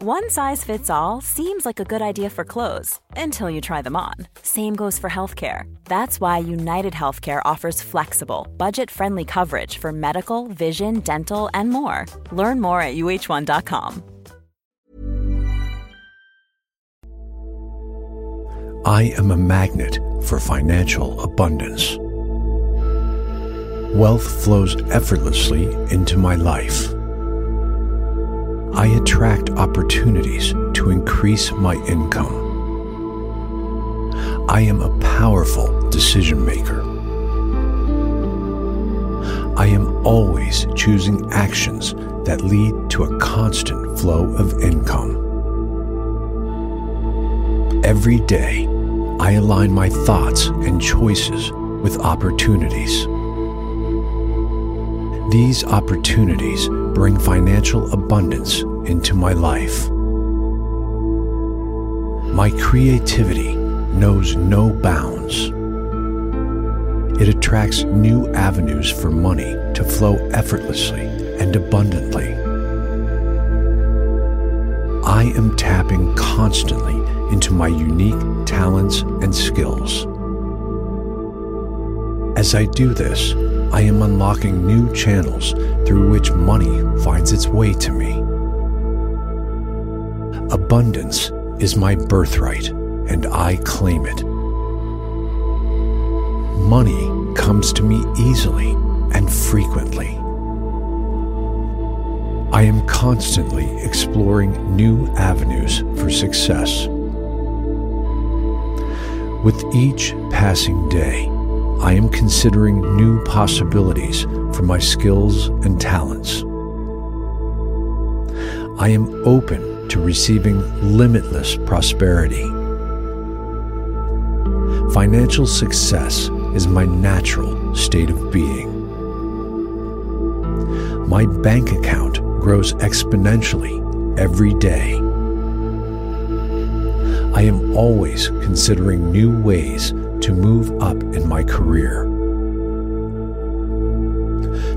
One size fits all seems like a good idea for clothes until you try them on. Same goes for healthcare. That's why United Healthcare offers flexible, budget friendly coverage for medical, vision, dental, and more. Learn more at uh1.com. I am a magnet for financial abundance. Wealth flows effortlessly into my life. I attract opportunities to increase my income. I am a powerful decision maker. I am always choosing actions that lead to a constant flow of income. Every day, I align my thoughts and choices with opportunities. These opportunities bring financial abundance into my life. My creativity knows no bounds. It attracts new avenues for money to flow effortlessly and abundantly. I am tapping constantly into my unique talents and skills. As I do this, I am unlocking new channels through which money finds its way to me. Abundance is my birthright, and I claim it. Money comes to me easily and frequently. I am constantly exploring new avenues for success. With each passing day, I am considering new possibilities for my skills and talents. I am open to receiving limitless prosperity. Financial success is my natural state of being. My bank account grows exponentially every day. I am always considering new ways to move up in my career.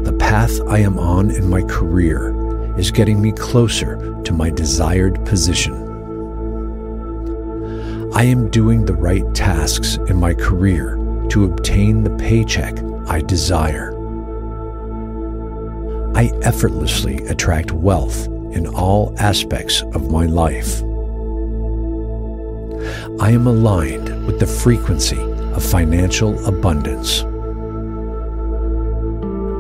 The path I am on in my career is getting me closer to my desired position. I am doing the right tasks in my career to obtain the paycheck I desire. I effortlessly attract wealth in all aspects of my life. I am aligned with the frequency of financial abundance.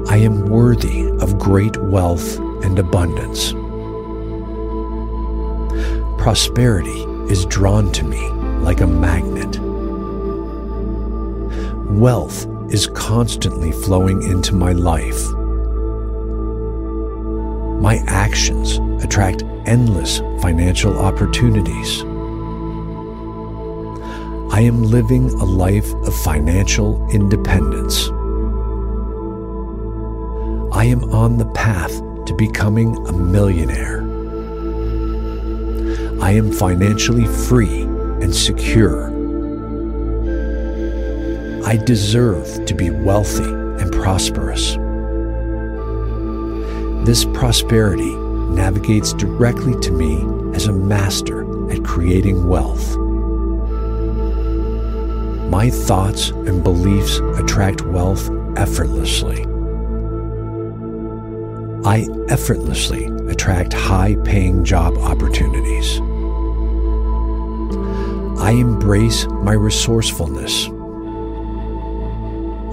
I am worthy of great wealth and abundance. Prosperity is drawn to me like a magnet. Wealth is constantly flowing into my life. My actions attract endless financial opportunities. I am living a life of financial independence. I am on the path to becoming a millionaire. I am financially free and secure. I deserve to be wealthy and prosperous. This prosperity navigates directly to me as a master at creating wealth. My thoughts and beliefs attract wealth effortlessly. I effortlessly attract high paying job opportunities. I embrace my resourcefulness.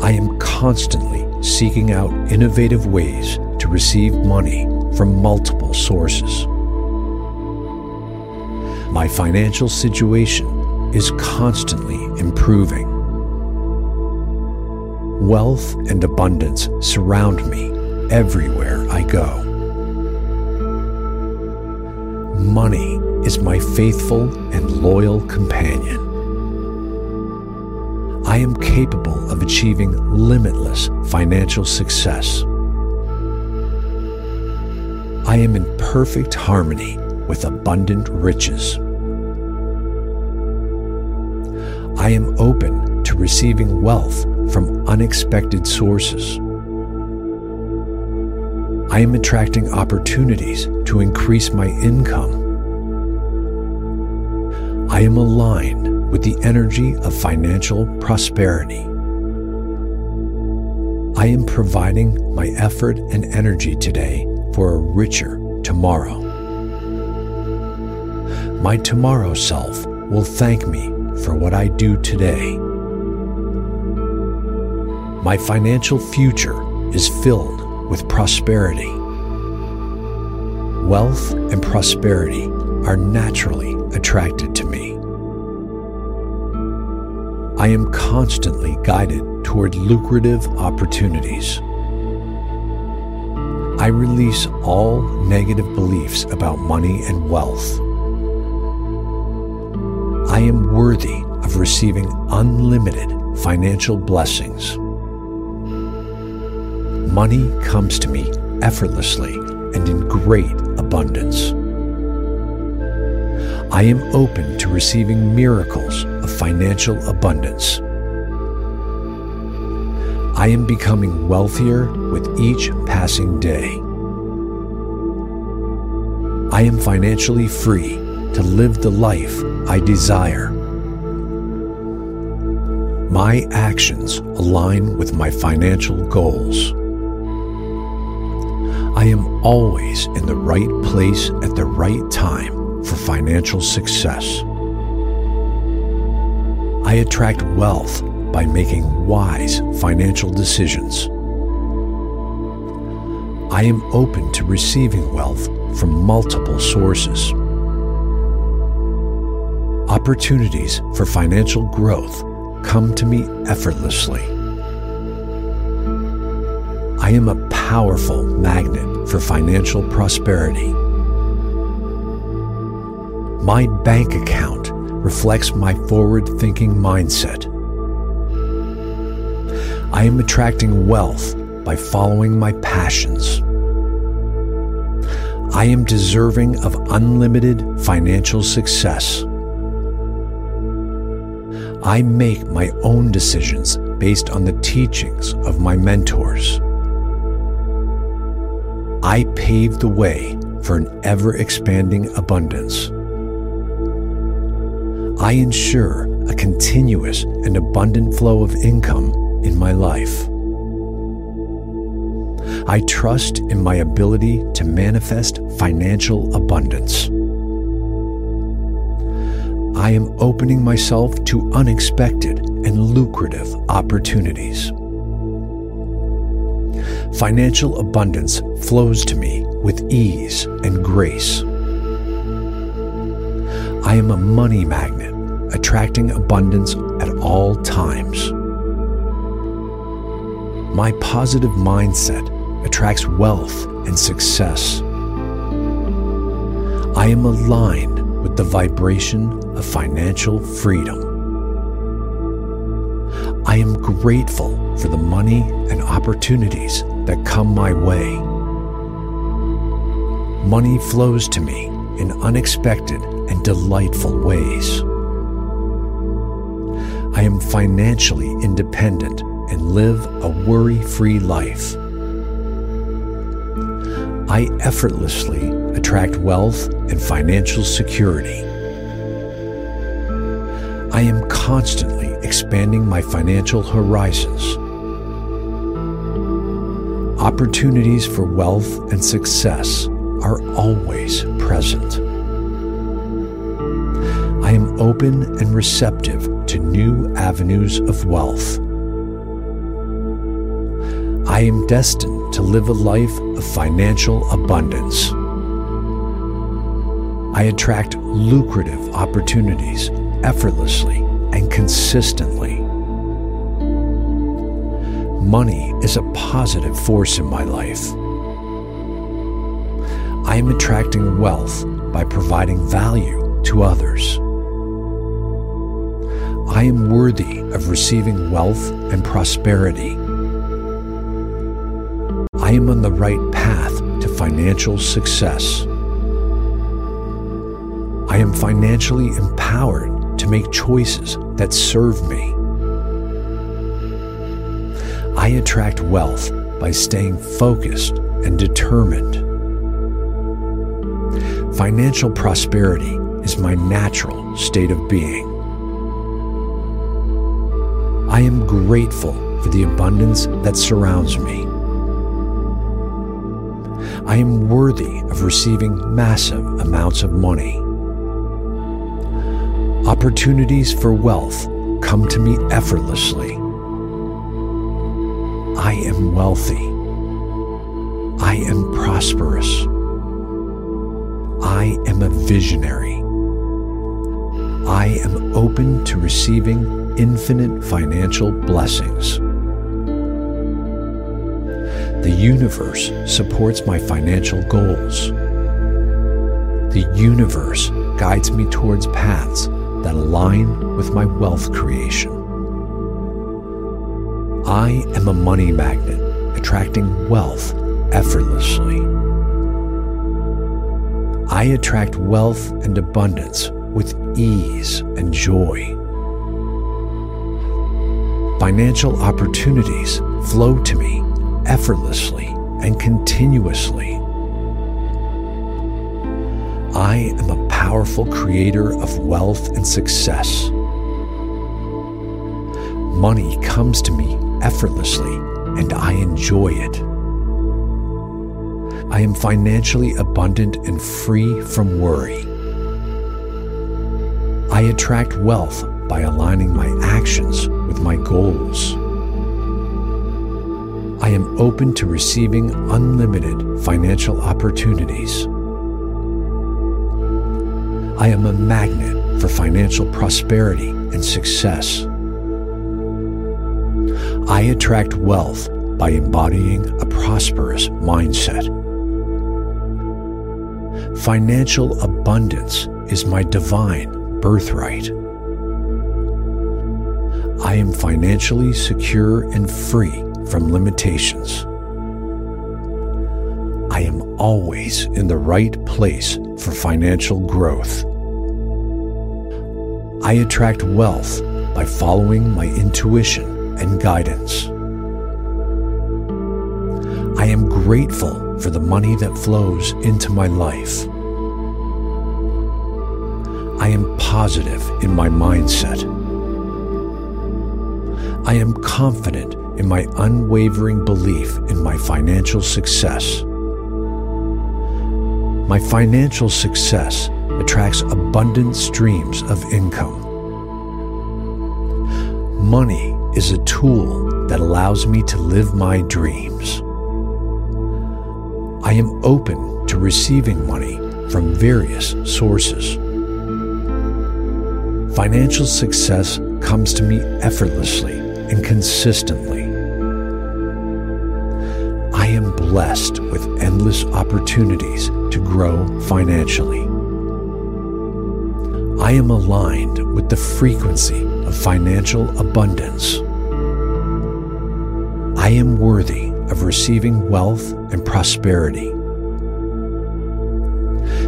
I am constantly seeking out innovative ways to receive money from multiple sources. My financial situation is constantly improving. Wealth and abundance surround me everywhere I go. Money is my faithful and loyal companion. I am capable of achieving limitless financial success. I am in perfect harmony with abundant riches. I am open to receiving wealth from unexpected sources. I am attracting opportunities to increase my income. I am aligned with the energy of financial prosperity. I am providing my effort and energy today for a richer tomorrow. My tomorrow self will thank me for what I do today. My financial future is filled with prosperity. Wealth and prosperity are naturally attracted to me. I am constantly guided toward lucrative opportunities. I release all negative beliefs about money and wealth. I am worthy of receiving unlimited financial blessings. Money comes to me effortlessly and in great abundance. I am open to receiving miracles of financial abundance. I am becoming wealthier with each passing day. I am financially free to live the life I desire. My actions align with my financial goals. I am always in the right place at the right time for financial success. I attract wealth by making wise financial decisions. I am open to receiving wealth from multiple sources. Opportunities for financial growth come to me effortlessly. I am a powerful magnet for financial prosperity. My bank account reflects my forward thinking mindset. I am attracting wealth by following my passions. I am deserving of unlimited financial success. I make my own decisions based on the teachings of my mentors. I pave the way for an ever expanding abundance. I ensure a continuous and abundant flow of income in my life. I trust in my ability to manifest financial abundance. I am opening myself to unexpected and lucrative opportunities. Financial abundance flows to me with ease and grace. I am a money magnet, attracting abundance at all times. My positive mindset attracts wealth and success. I am aligned with the vibration of financial freedom. I am grateful for the money and opportunities that come my way. Money flows to me in unexpected and delightful ways. I am financially independent and live a worry free life. I effortlessly attract wealth and financial security. I am constantly expanding my financial horizons. Opportunities for wealth and success are always present. I am open and receptive to new avenues of wealth. I am destined to live a life of financial abundance. I attract lucrative opportunities effortlessly and consistently. Money is a positive force in my life. I am attracting wealth by providing value to others. I am worthy of receiving wealth and prosperity. I am on the right path to financial success. I am financially empowered make choices that serve me. I attract wealth by staying focused and determined. Financial prosperity is my natural state of being. I am grateful for the abundance that surrounds me. I am worthy of receiving massive amounts of money. Opportunities for wealth come to me effortlessly. I am wealthy. I am prosperous. I am a visionary. I am open to receiving infinite financial blessings. The universe supports my financial goals. The universe guides me towards paths that align with my wealth creation. I am a money magnet, attracting wealth effortlessly. I attract wealth and abundance with ease and joy. Financial opportunities flow to me effortlessly and continuously. I am a powerful creator of wealth and success. Money comes to me effortlessly and I enjoy it. I am financially abundant and free from worry. I attract wealth by aligning my actions with my goals. I am open to receiving unlimited financial opportunities. I am a magnet for financial prosperity and success. I attract wealth by embodying a prosperous mindset. Financial abundance is my divine birthright. I am financially secure and free from limitations. I am always in the right place for financial growth. I attract wealth by following my intuition and guidance. I am grateful for the money that flows into my life. I am positive in my mindset. I am confident in my unwavering belief in my financial success. My financial success attracts abundant streams of income. Money is a tool that allows me to live my dreams. I am open to receiving money from various sources. Financial success comes to me effortlessly and consistently. I am blessed with endless opportunities to grow financially. I am aligned with the frequency of financial abundance. I am worthy of receiving wealth and prosperity.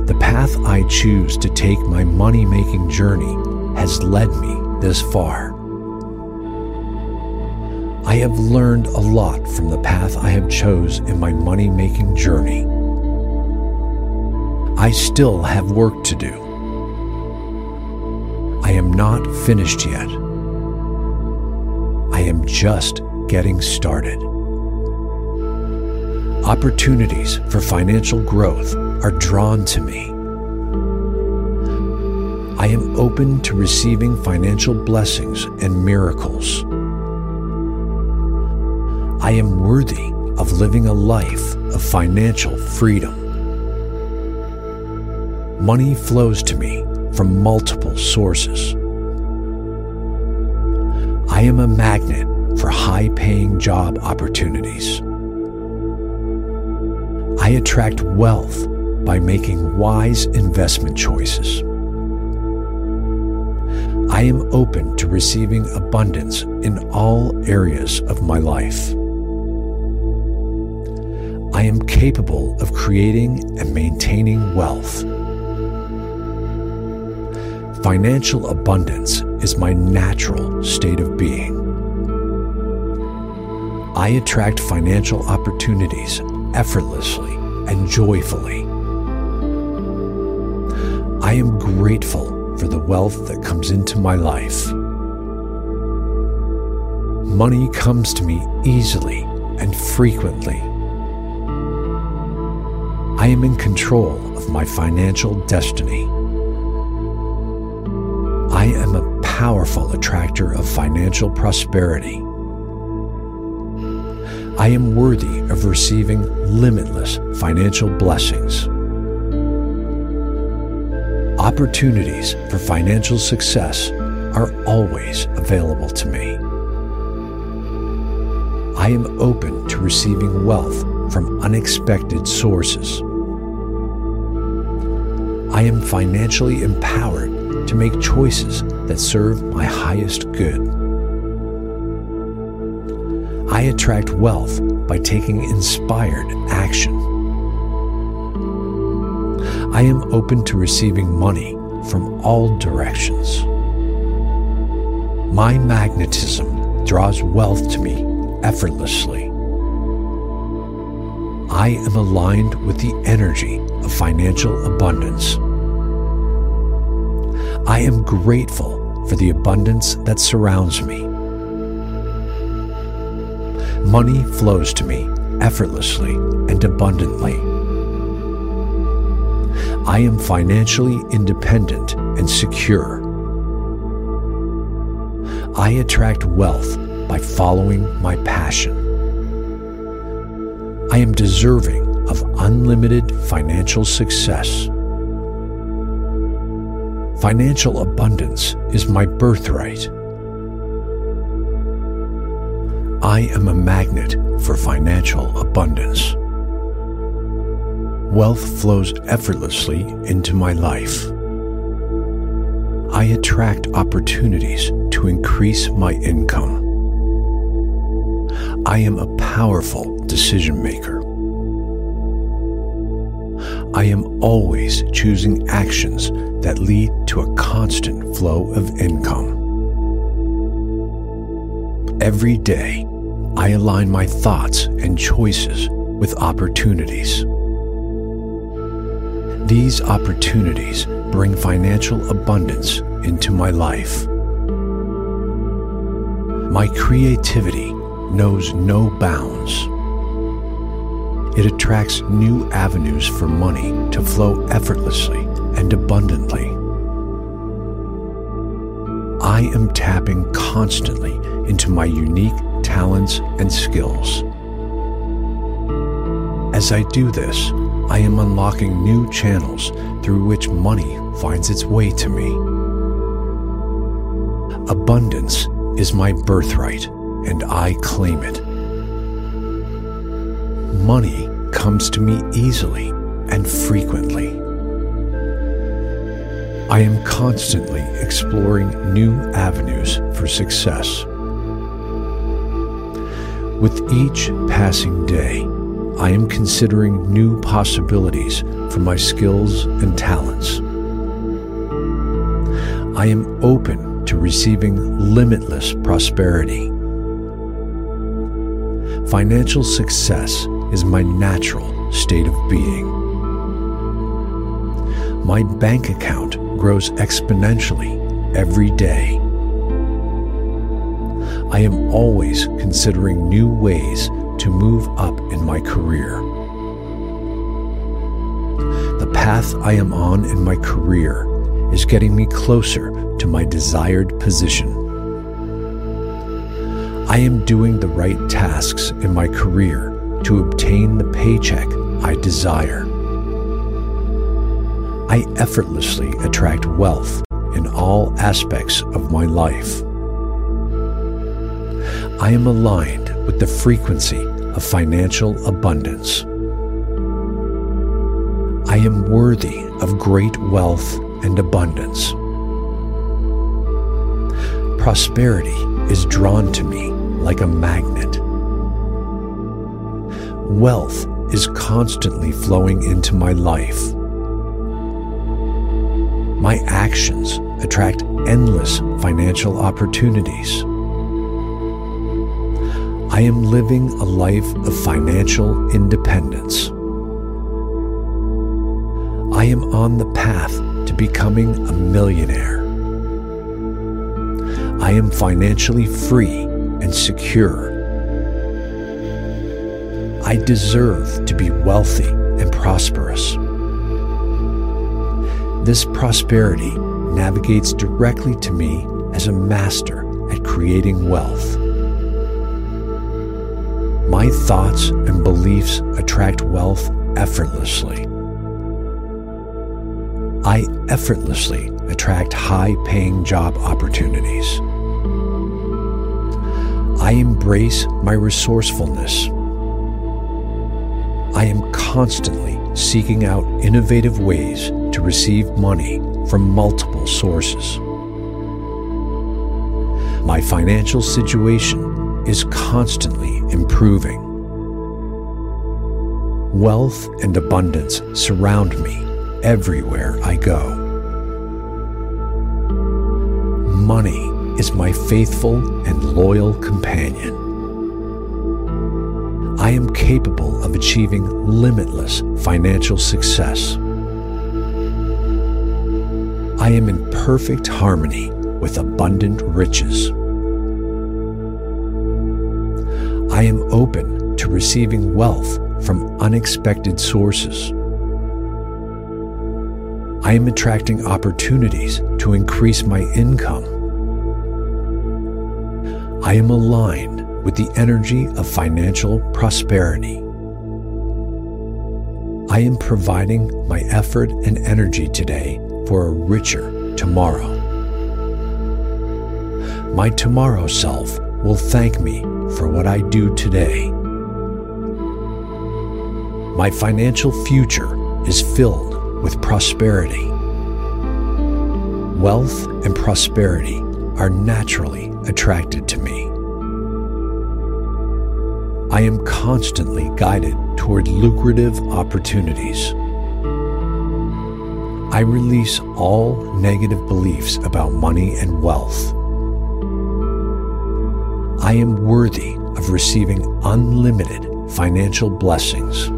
The path I choose to take my money making journey has led me this far. I have learned a lot from the path I have chose in my money making journey. I still have work to do. I am not finished yet. I am just getting started. Opportunities for financial growth are drawn to me. I am open to receiving financial blessings and miracles. I am worthy of living a life of financial freedom. Money flows to me from multiple sources. I am a magnet for high paying job opportunities. I attract wealth by making wise investment choices. I am open to receiving abundance in all areas of my life. I am capable of creating and maintaining wealth. Financial abundance is my natural state of being. I attract financial opportunities effortlessly and joyfully. I am grateful for the wealth that comes into my life. Money comes to me easily and frequently. I am in control of my financial destiny. I am a powerful attractor of financial prosperity. I am worthy of receiving limitless financial blessings. Opportunities for financial success are always available to me. I am open to receiving wealth from unexpected sources. I am financially empowered to make choices that serve my highest good. I attract wealth by taking inspired action. I am open to receiving money from all directions. My magnetism draws wealth to me effortlessly. I am aligned with the energy of financial abundance. I am grateful for the abundance that surrounds me. Money flows to me effortlessly and abundantly. I am financially independent and secure. I attract wealth by following my passion. I am deserving of unlimited financial success. Financial abundance is my birthright. I am a magnet for financial abundance. Wealth flows effortlessly into my life. I attract opportunities to increase my income. I am a powerful decision maker. I am always choosing actions that lead to a constant flow of income. Every day, I align my thoughts and choices with opportunities. These opportunities bring financial abundance into my life. My creativity knows no bounds. It attracts new avenues for money to flow effortlessly and abundantly. I am tapping constantly into my unique talents and skills. As I do this, I am unlocking new channels through which money finds its way to me. Abundance is my birthright, and I claim it. Money comes to me easily and frequently. I am constantly exploring new avenues for success. With each passing day, I am considering new possibilities for my skills and talents. I am open to receiving limitless prosperity. Financial success is my natural state of being. My bank account grows exponentially every day. I am always considering new ways to move up in my career. The path I am on in my career is getting me closer to my desired position. I am doing the right tasks in my career to obtain the paycheck I desire. I effortlessly attract wealth in all aspects of my life. I am aligned with the frequency of financial abundance. I am worthy of great wealth and abundance. Prosperity is drawn to me like a magnet. Wealth is constantly flowing into my life. My actions attract endless financial opportunities. I am living a life of financial independence. I am on the path to becoming a millionaire. I am financially free and secure. I deserve to be wealthy and prosperous. This prosperity navigates directly to me as a master at creating wealth. My thoughts and beliefs attract wealth effortlessly. I effortlessly attract high paying job opportunities. I embrace my resourcefulness. I am constantly seeking out innovative ways to receive money from multiple sources. My financial situation is constantly improving. Wealth and abundance surround me everywhere I go. Money is my faithful and loyal companion. I am capable of achieving limitless financial success. I am in perfect harmony with abundant riches. I am open to receiving wealth from unexpected sources. I am attracting opportunities to increase my income. I am aligned with the energy of financial prosperity. I am providing my effort and energy today for a richer tomorrow. My tomorrow self will thank me for what I do today. My financial future is filled with prosperity. Wealth and prosperity are naturally attracted to me. I am constantly guided toward lucrative opportunities. I release all negative beliefs about money and wealth. I am worthy of receiving unlimited financial blessings.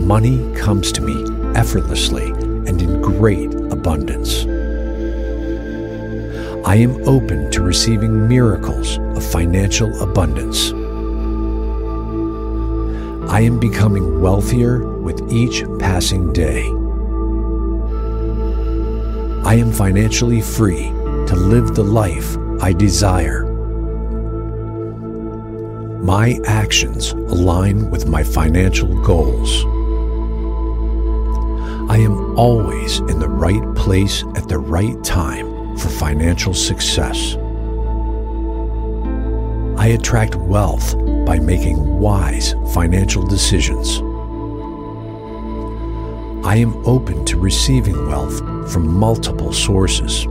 Money comes to me effortlessly and in great abundance. I am open to receiving miracles financial abundance. I am becoming wealthier with each passing day. I am financially free to live the life I desire. My actions align with my financial goals. I am always in the right place at the right time for financial success. I attract wealth by making wise financial decisions. I am open to receiving wealth from multiple sources.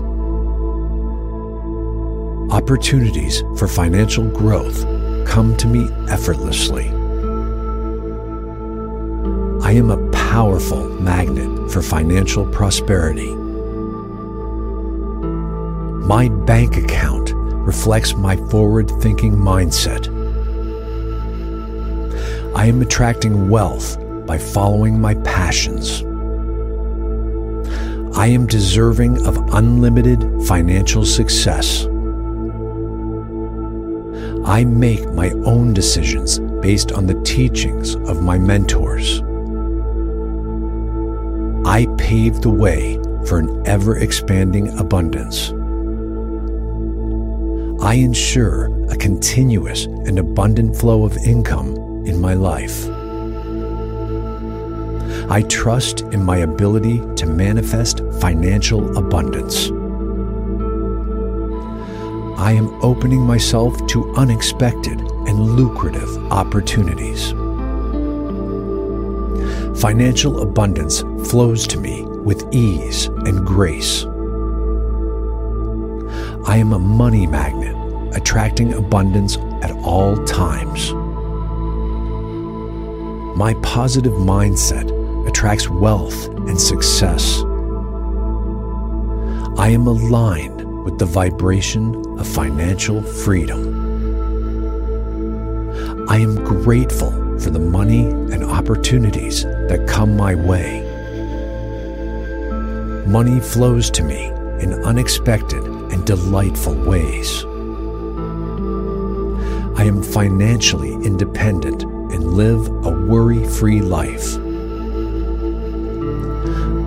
Opportunities for financial growth come to me effortlessly. I am a powerful magnet for financial prosperity. My bank account reflects my forward thinking mindset. I am attracting wealth by following my passions. I am deserving of unlimited financial success. I make my own decisions based on the teachings of my mentors. I pave the way for an ever expanding abundance. I ensure a continuous and abundant flow of income in my life. I trust in my ability to manifest financial abundance. I am opening myself to unexpected and lucrative opportunities. Financial abundance flows to me with ease and grace. I am a money magnet, attracting abundance at all times. My positive mindset attracts wealth and success. I am aligned with the vibration of financial freedom. I am grateful for the money and opportunities that come my way. Money flows to me in unexpected delightful ways. I am financially independent and live a worry free life.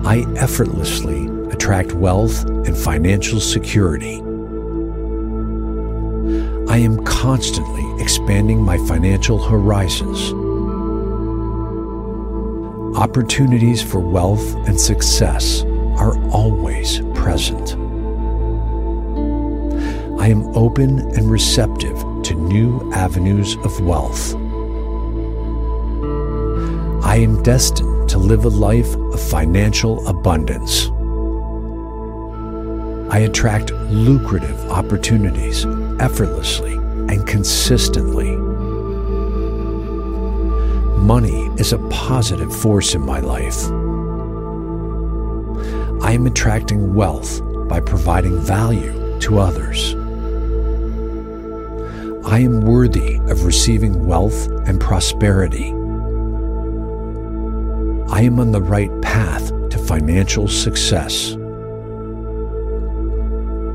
I effortlessly attract wealth and financial security. I am constantly expanding my financial horizons. Opportunities for wealth and success are always present. I am open and receptive to new avenues of wealth. I am destined to live a life of financial abundance. I attract lucrative opportunities effortlessly and consistently. Money is a positive force in my life. I am attracting wealth by providing value to others. I am worthy of receiving wealth and prosperity. I am on the right path to financial success.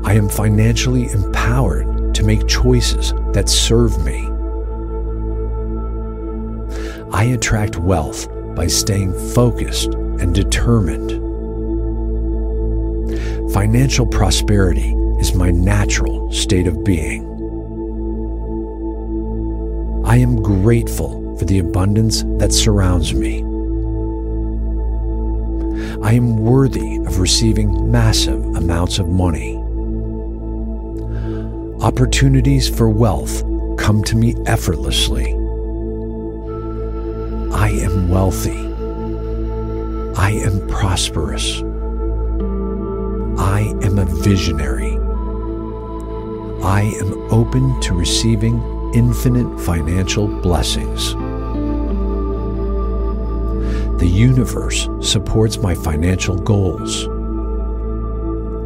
I am financially empowered to make choices that serve me. I attract wealth by staying focused and determined. Financial prosperity is my natural state of being. I am grateful for the abundance that surrounds me. I am worthy of receiving massive amounts of money. Opportunities for wealth come to me effortlessly. I am wealthy. I am prosperous. I am a visionary. I am open to receiving infinite financial blessings. The universe supports my financial goals.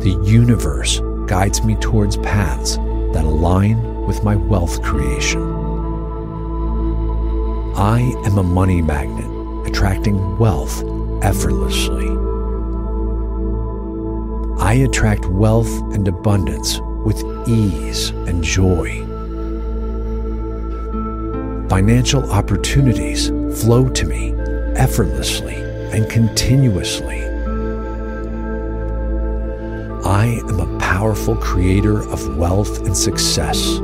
The universe guides me towards paths that align with my wealth creation. I am a money magnet, attracting wealth effortlessly. I attract wealth and abundance with ease and joy. Financial opportunities flow to me effortlessly and continuously. I am a powerful creator of wealth and success.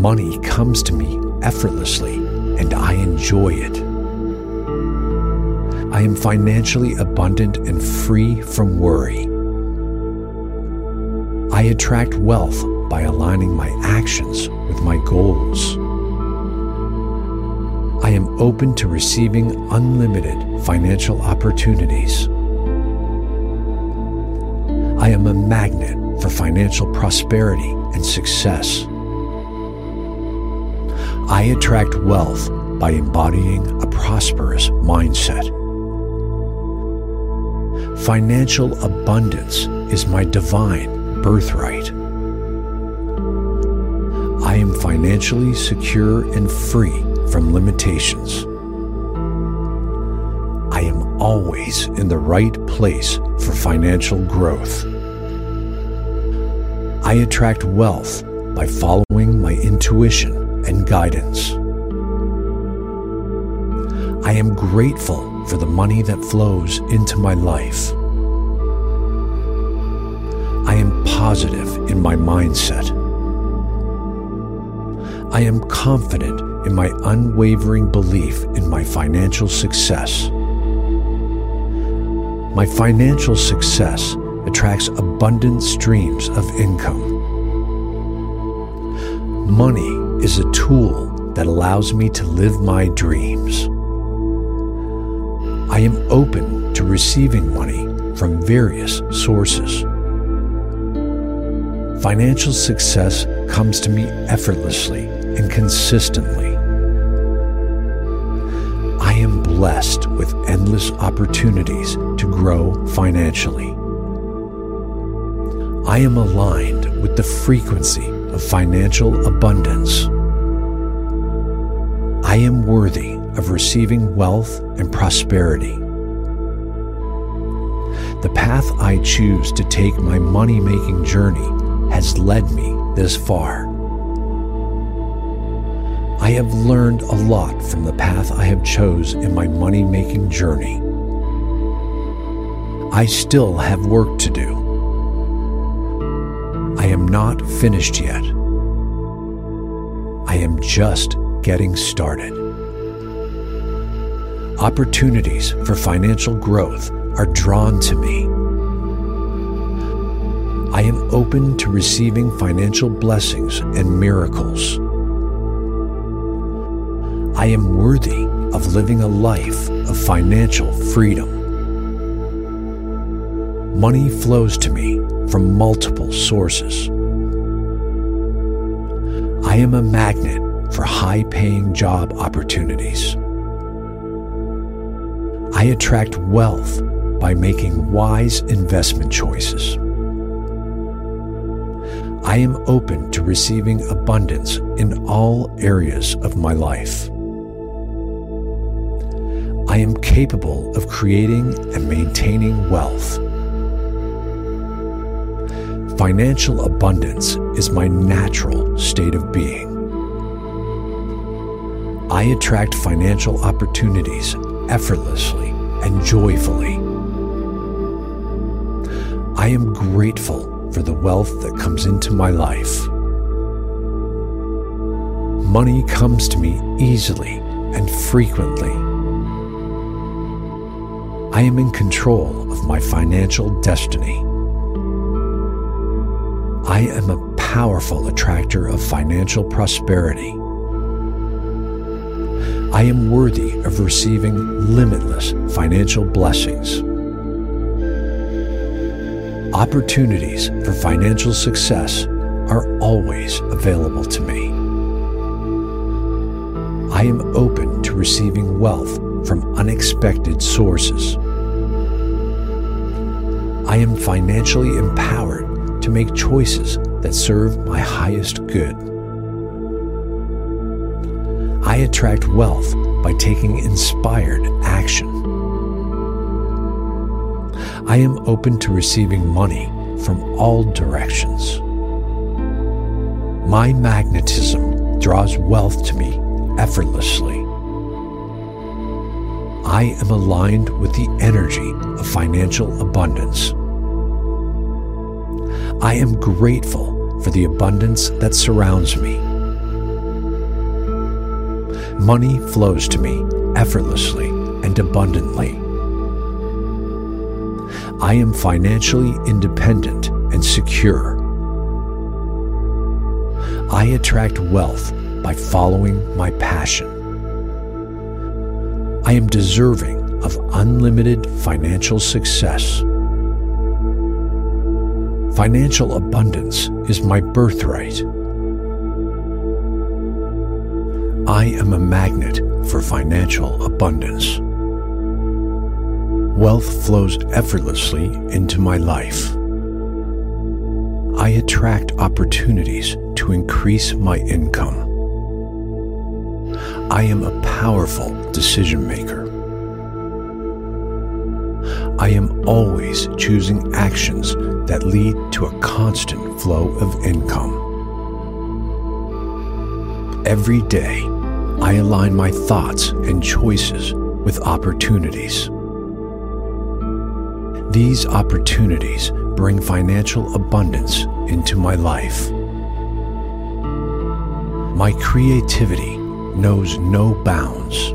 Money comes to me effortlessly and I enjoy it. I am financially abundant and free from worry. I attract wealth by aligning my actions my goals. I am open to receiving unlimited financial opportunities. I am a magnet for financial prosperity and success. I attract wealth by embodying a prosperous mindset. Financial abundance is my divine birthright. Financially secure and free from limitations. I am always in the right place for financial growth. I attract wealth by following my intuition and guidance. I am grateful for the money that flows into my life. I am positive in my mindset. I am confident in my unwavering belief in my financial success. My financial success attracts abundant streams of income. Money is a tool that allows me to live my dreams. I am open to receiving money from various sources. Financial success comes to me effortlessly and consistently. I am blessed with endless opportunities to grow financially. I am aligned with the frequency of financial abundance. I am worthy of receiving wealth and prosperity. The path I choose to take my money making journey has led me this far. I have learned a lot from the path I have chose in my money making journey. I still have work to do. I am not finished yet. I am just getting started. Opportunities for financial growth are drawn to me. I am open to receiving financial blessings and miracles. I am worthy of living a life of financial freedom. Money flows to me from multiple sources. I am a magnet for high paying job opportunities. I attract wealth by making wise investment choices. I am open to receiving abundance in all areas of my life. I am capable of creating and maintaining wealth. Financial abundance is my natural state of being. I attract financial opportunities effortlessly and joyfully. I am grateful for the wealth that comes into my life. Money comes to me easily and frequently. I am in control of my financial destiny. I am a powerful attractor of financial prosperity. I am worthy of receiving limitless financial blessings. Opportunities for financial success are always available to me. I am open to receiving wealth from unexpected sources. I am financially empowered to make choices that serve my highest good. I attract wealth by taking inspired action. I am open to receiving money from all directions. My magnetism draws wealth to me effortlessly. I am aligned with the energy of financial abundance. I am grateful for the abundance that surrounds me. Money flows to me effortlessly and abundantly. I am financially independent and secure. I attract wealth by following my passion. I am deserving of unlimited financial success. Financial abundance is my birthright. I am a magnet for financial abundance. Wealth flows effortlessly into my life. I attract opportunities to increase my income. I am a powerful decision maker. I am always choosing actions that lead to a constant flow of income. Every day, I align my thoughts and choices with opportunities. These opportunities bring financial abundance into my life. My creativity knows no bounds.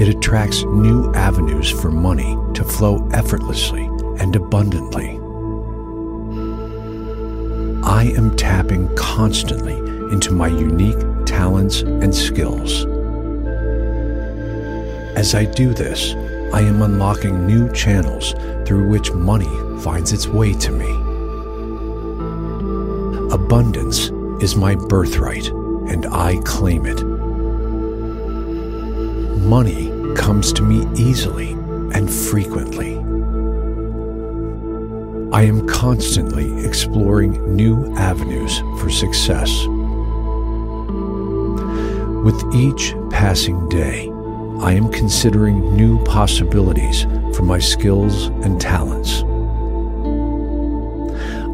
It attracts new avenues for money to flow effortlessly and abundantly. I am tapping constantly into my unique talents and skills. As I do this, I am unlocking new channels through which money finds its way to me. Abundance is my birthright, and I claim it. Money comes to me easily and frequently. I am constantly exploring new avenues for success. With each passing day, I am considering new possibilities for my skills and talents.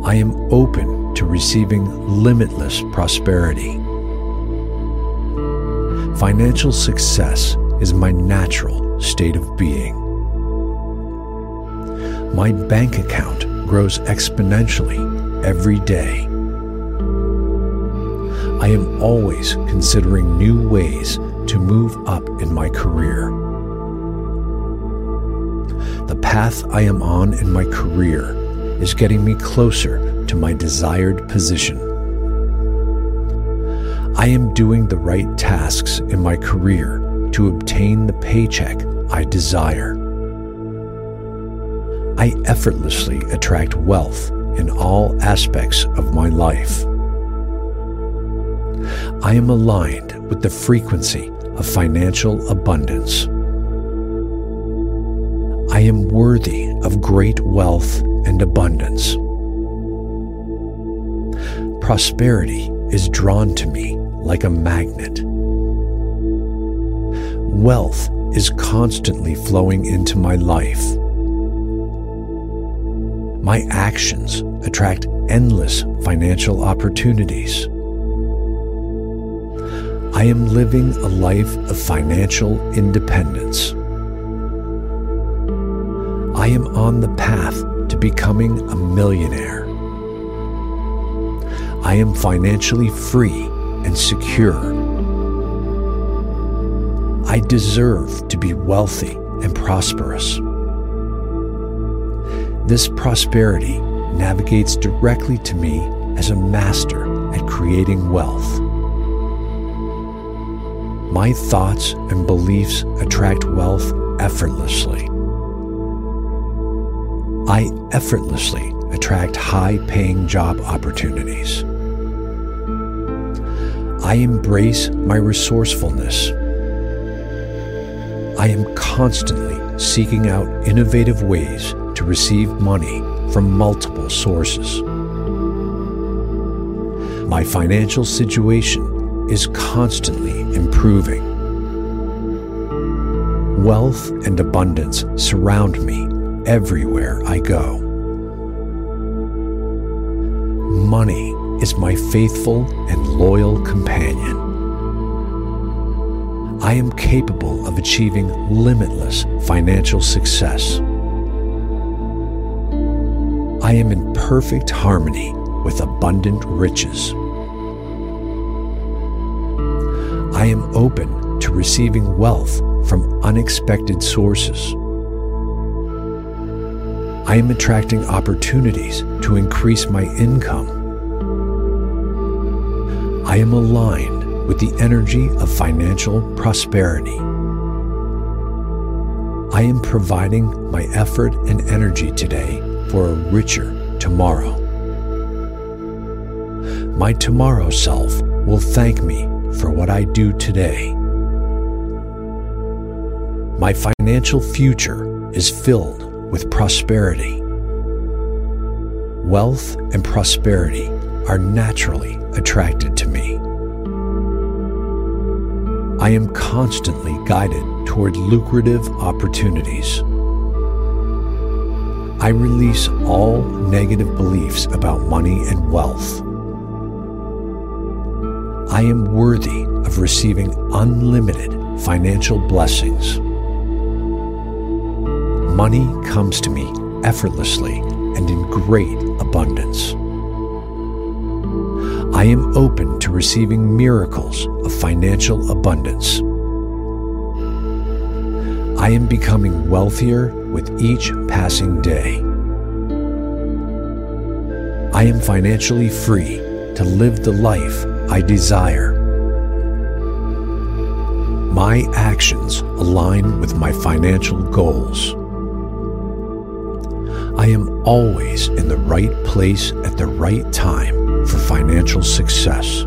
I am open to receiving limitless prosperity. Financial success is my natural state of being. My bank account grows exponentially every day. I am always considering new ways to move up in my career. The path I am on in my career is getting me closer to my desired position. I am doing the right tasks in my career to obtain the paycheck I desire. I effortlessly attract wealth in all aspects of my life. I am aligned with the frequency of financial abundance. I am worthy of great wealth and abundance. Prosperity is drawn to me like a magnet. Wealth is constantly flowing into my life. My actions attract endless financial opportunities. I am living a life of financial independence. I am on the path to becoming a millionaire. I am financially free and secure. I deserve to be wealthy and prosperous. This prosperity navigates directly to me as a master at creating wealth. My thoughts and beliefs attract wealth effortlessly. I effortlessly attract high paying job opportunities. I embrace my resourcefulness. I am constantly seeking out innovative ways to receive money from multiple sources. My financial situation is constantly improving. Wealth and abundance surround me everywhere I go. Money is my faithful and loyal companion. I am capable of achieving limitless financial success. I am in perfect harmony with abundant riches. I am open to receiving wealth from unexpected sources. I am attracting opportunities to increase my income. I am aligned with the energy of financial prosperity. I am providing my effort and energy today for a richer tomorrow. My tomorrow self will thank me for what I do today. My financial future is filled with prosperity. Wealth and prosperity are naturally attracted to me. I am constantly guided toward lucrative opportunities. I release all negative beliefs about money and wealth. I am worthy of receiving unlimited financial blessings. Money comes to me effortlessly and in great abundance. I am open to receiving miracles of financial abundance. I am becoming wealthier with each passing day. I am financially free to live the life I desire. My actions align with my financial goals. I am always in the right place at the right time for financial success.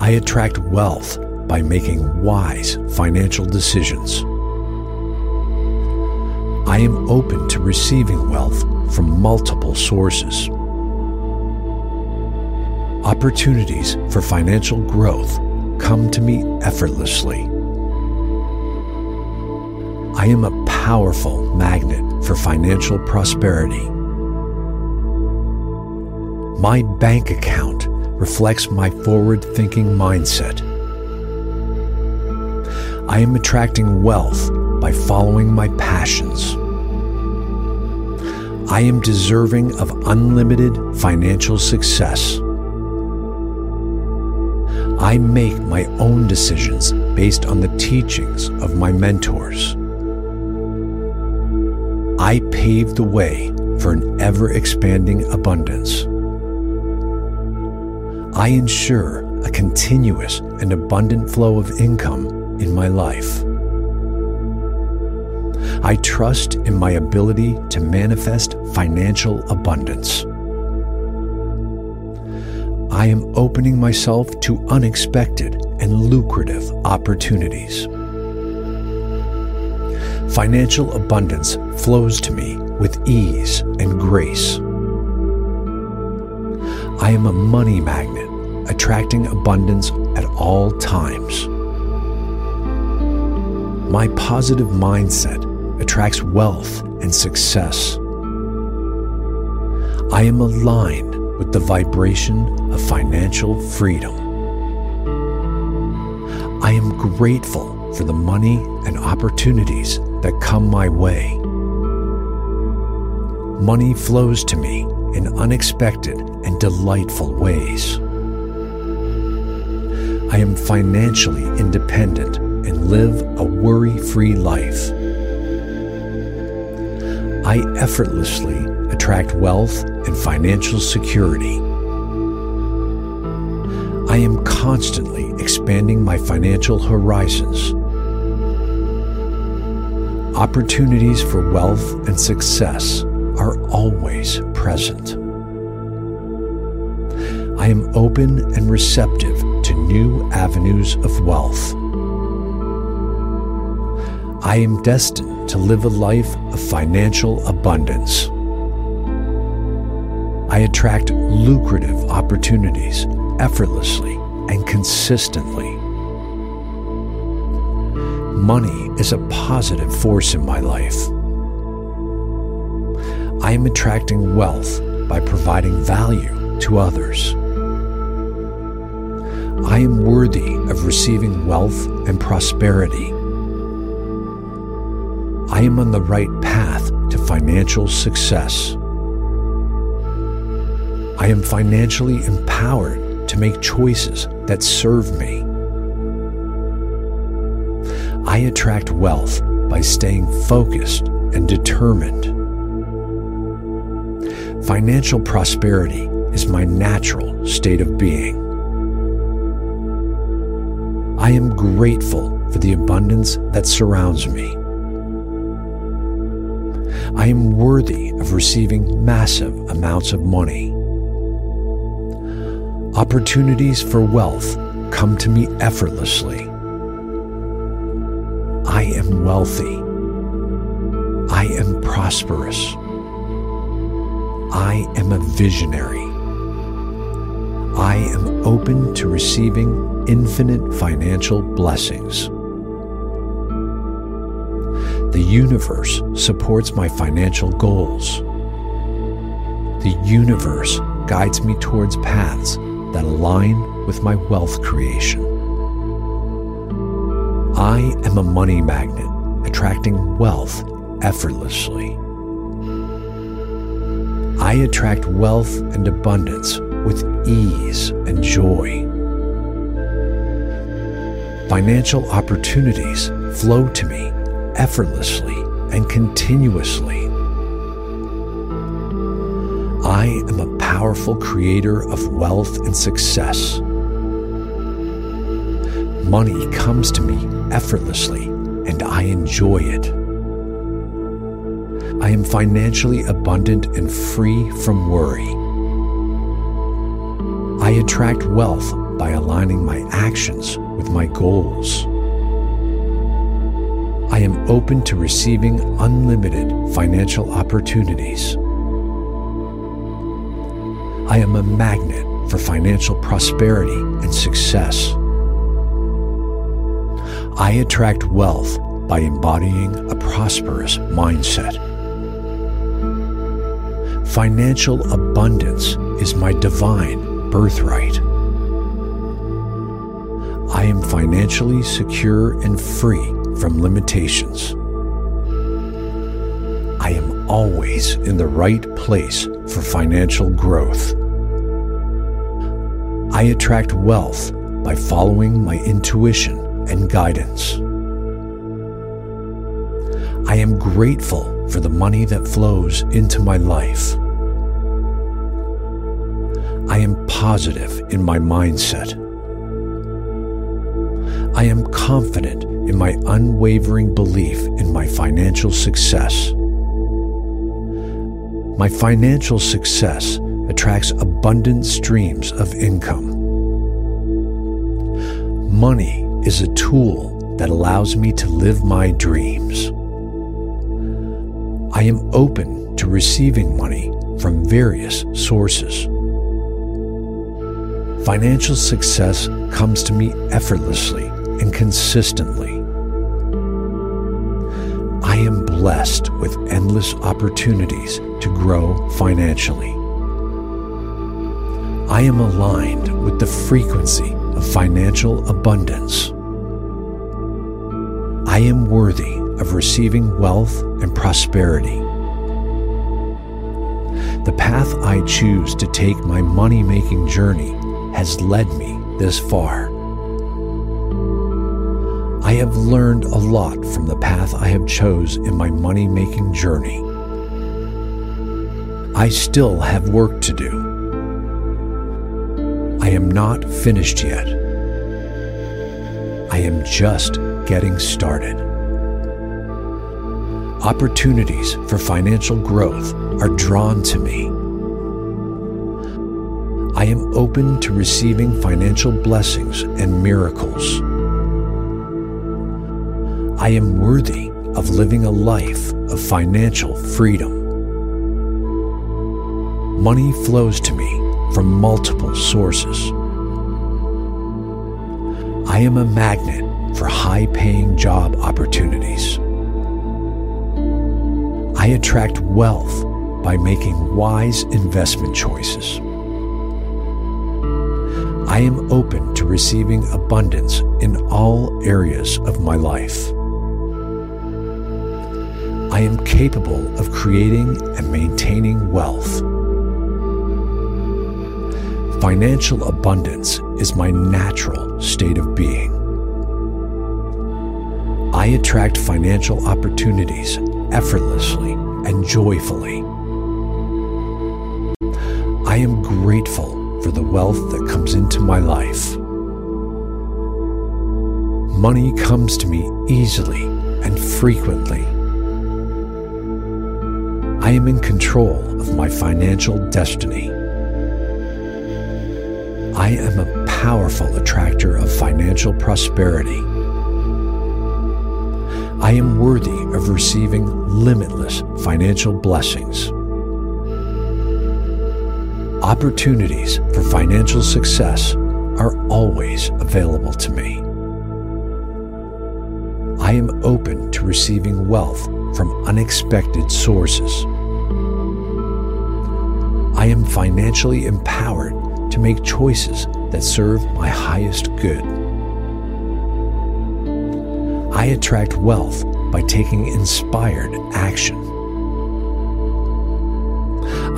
I attract wealth by making wise financial decisions. I am open to receiving wealth from multiple sources. Opportunities for financial growth come to me effortlessly. I am a powerful magnet for financial prosperity. My bank account reflects my forward thinking mindset. I am attracting wealth by following my passions. I am deserving of unlimited financial success. I make my own decisions based on the teachings of my mentors. I pave the way for an ever expanding abundance. I ensure a continuous and abundant flow of income in my life. I trust in my ability to manifest financial abundance. I am opening myself to unexpected and lucrative opportunities. Financial abundance flows to me with ease and grace. I am a money magnet, attracting abundance at all times. My positive mindset attracts wealth and success. I am aligned with the vibration of financial freedom. I am grateful for the money and opportunities that come my way. Money flows to me in unexpected and delightful ways. I am financially independent and live a worry free life. I effortlessly attract wealth and financial security. I am constantly expanding my financial horizons. Opportunities for wealth and success are always present. I am open and receptive to new avenues of wealth. I am destined to live a life of financial abundance. I attract lucrative opportunities effortlessly and consistently. Money is a positive force in my life. I am attracting wealth by providing value to others. I am worthy of receiving wealth and prosperity. I am on the right path to financial success. I am financially empowered to make choices that serve me. I attract wealth by staying focused and determined. Financial prosperity is my natural state of being. I am grateful for the abundance that surrounds me. I am worthy of receiving massive amounts of money. Opportunities for wealth come to me effortlessly. I am wealthy. I am prosperous. I am a visionary. I am open to receiving infinite financial blessings. The universe supports my financial goals. The universe guides me towards paths that align with my wealth creation. I am a money magnet, attracting wealth effortlessly. I attract wealth and abundance with ease and joy. Financial opportunities flow to me effortlessly and continuously. I am a powerful creator of wealth and success. Money comes to me effortlessly and I enjoy it. I am financially abundant and free from worry. I attract wealth by aligning my actions with my goals. I am open to receiving unlimited financial opportunities. I am a magnet for financial prosperity and success. I attract wealth by embodying a prosperous mindset. Financial abundance is my divine birthright. I am financially secure and free from limitations. I am always in the right place for financial growth. I attract wealth by following my intuition and guidance. I am grateful for the money that flows into my life. I am positive in my mindset. I am confident in my unwavering belief in my financial success. My financial success attracts abundant streams of income. Money is a tool that allows me to live my dreams. I am open to receiving money from various sources. Financial success comes to me effortlessly and consistently. Blessed with endless opportunities to grow financially. I am aligned with the frequency of financial abundance. I am worthy of receiving wealth and prosperity. The path I choose to take my money making journey has led me this far. I have learned a lot from the path I have chose in my money making journey. I still have work to do. I am not finished yet. I am just getting started. Opportunities for financial growth are drawn to me. I am open to receiving financial blessings and miracles. I am worthy of living a life of financial freedom. Money flows to me from multiple sources. I am a magnet for high paying job opportunities. I attract wealth by making wise investment choices. I am open to receiving abundance in all areas of my life. I am capable of creating and maintaining wealth. Financial abundance is my natural state of being. I attract financial opportunities effortlessly and joyfully. I am grateful for the wealth that comes into my life. Money comes to me easily and frequently. I am in control of my financial destiny. I am a powerful attractor of financial prosperity. I am worthy of receiving limitless financial blessings. Opportunities for financial success are always available to me. I am open to receiving wealth from unexpected sources. I am financially empowered to make choices that serve my highest good. I attract wealth by taking inspired action.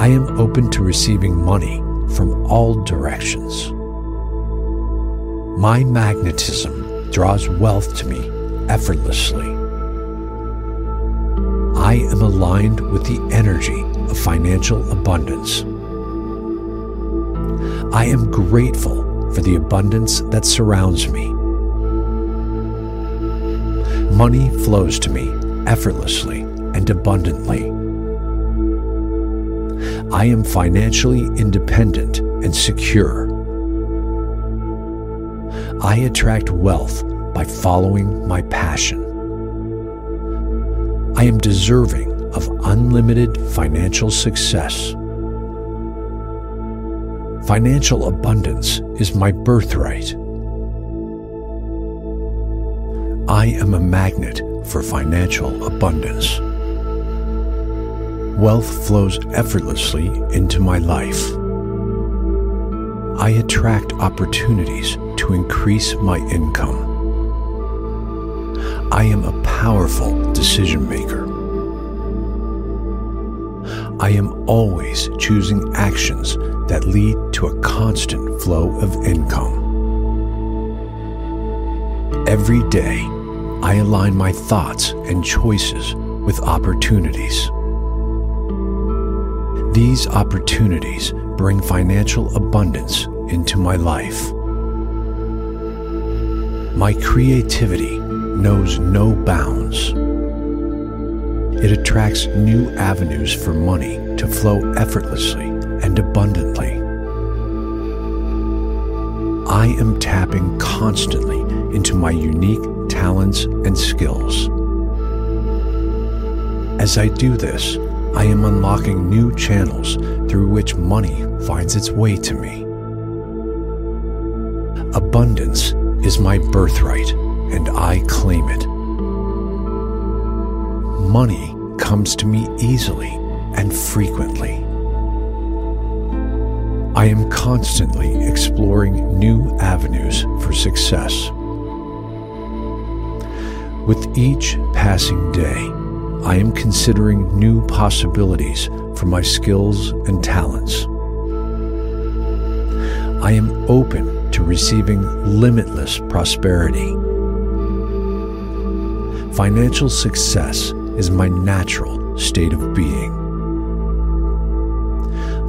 I am open to receiving money from all directions. My magnetism draws wealth to me effortlessly. I am aligned with the energy of financial abundance. I am grateful for the abundance that surrounds me. Money flows to me effortlessly and abundantly. I am financially independent and secure. I attract wealth by following my passion. I am deserving of unlimited financial success. Financial abundance is my birthright. I am a magnet for financial abundance. Wealth flows effortlessly into my life. I attract opportunities to increase my income. I am a powerful decision maker. I am always choosing actions that lead a constant flow of income. Every day, I align my thoughts and choices with opportunities. These opportunities bring financial abundance into my life. My creativity knows no bounds. It attracts new avenues for money to flow effortlessly and abundantly. I am tapping constantly into my unique talents and skills. As I do this, I am unlocking new channels through which money finds its way to me. Abundance is my birthright, and I claim it. Money comes to me easily and frequently. I am constantly exploring new avenues for success. With each passing day, I am considering new possibilities for my skills and talents. I am open to receiving limitless prosperity. Financial success is my natural state of being.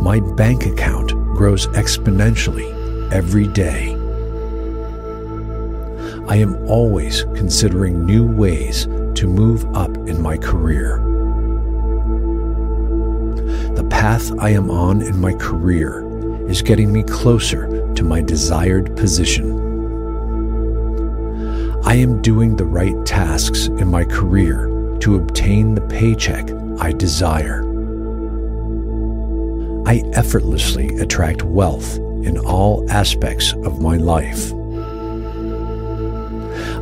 My bank account grows exponentially every day. I am always considering new ways to move up in my career. The path I am on in my career is getting me closer to my desired position. I am doing the right tasks in my career to obtain the paycheck I desire. I effortlessly attract wealth in all aspects of my life.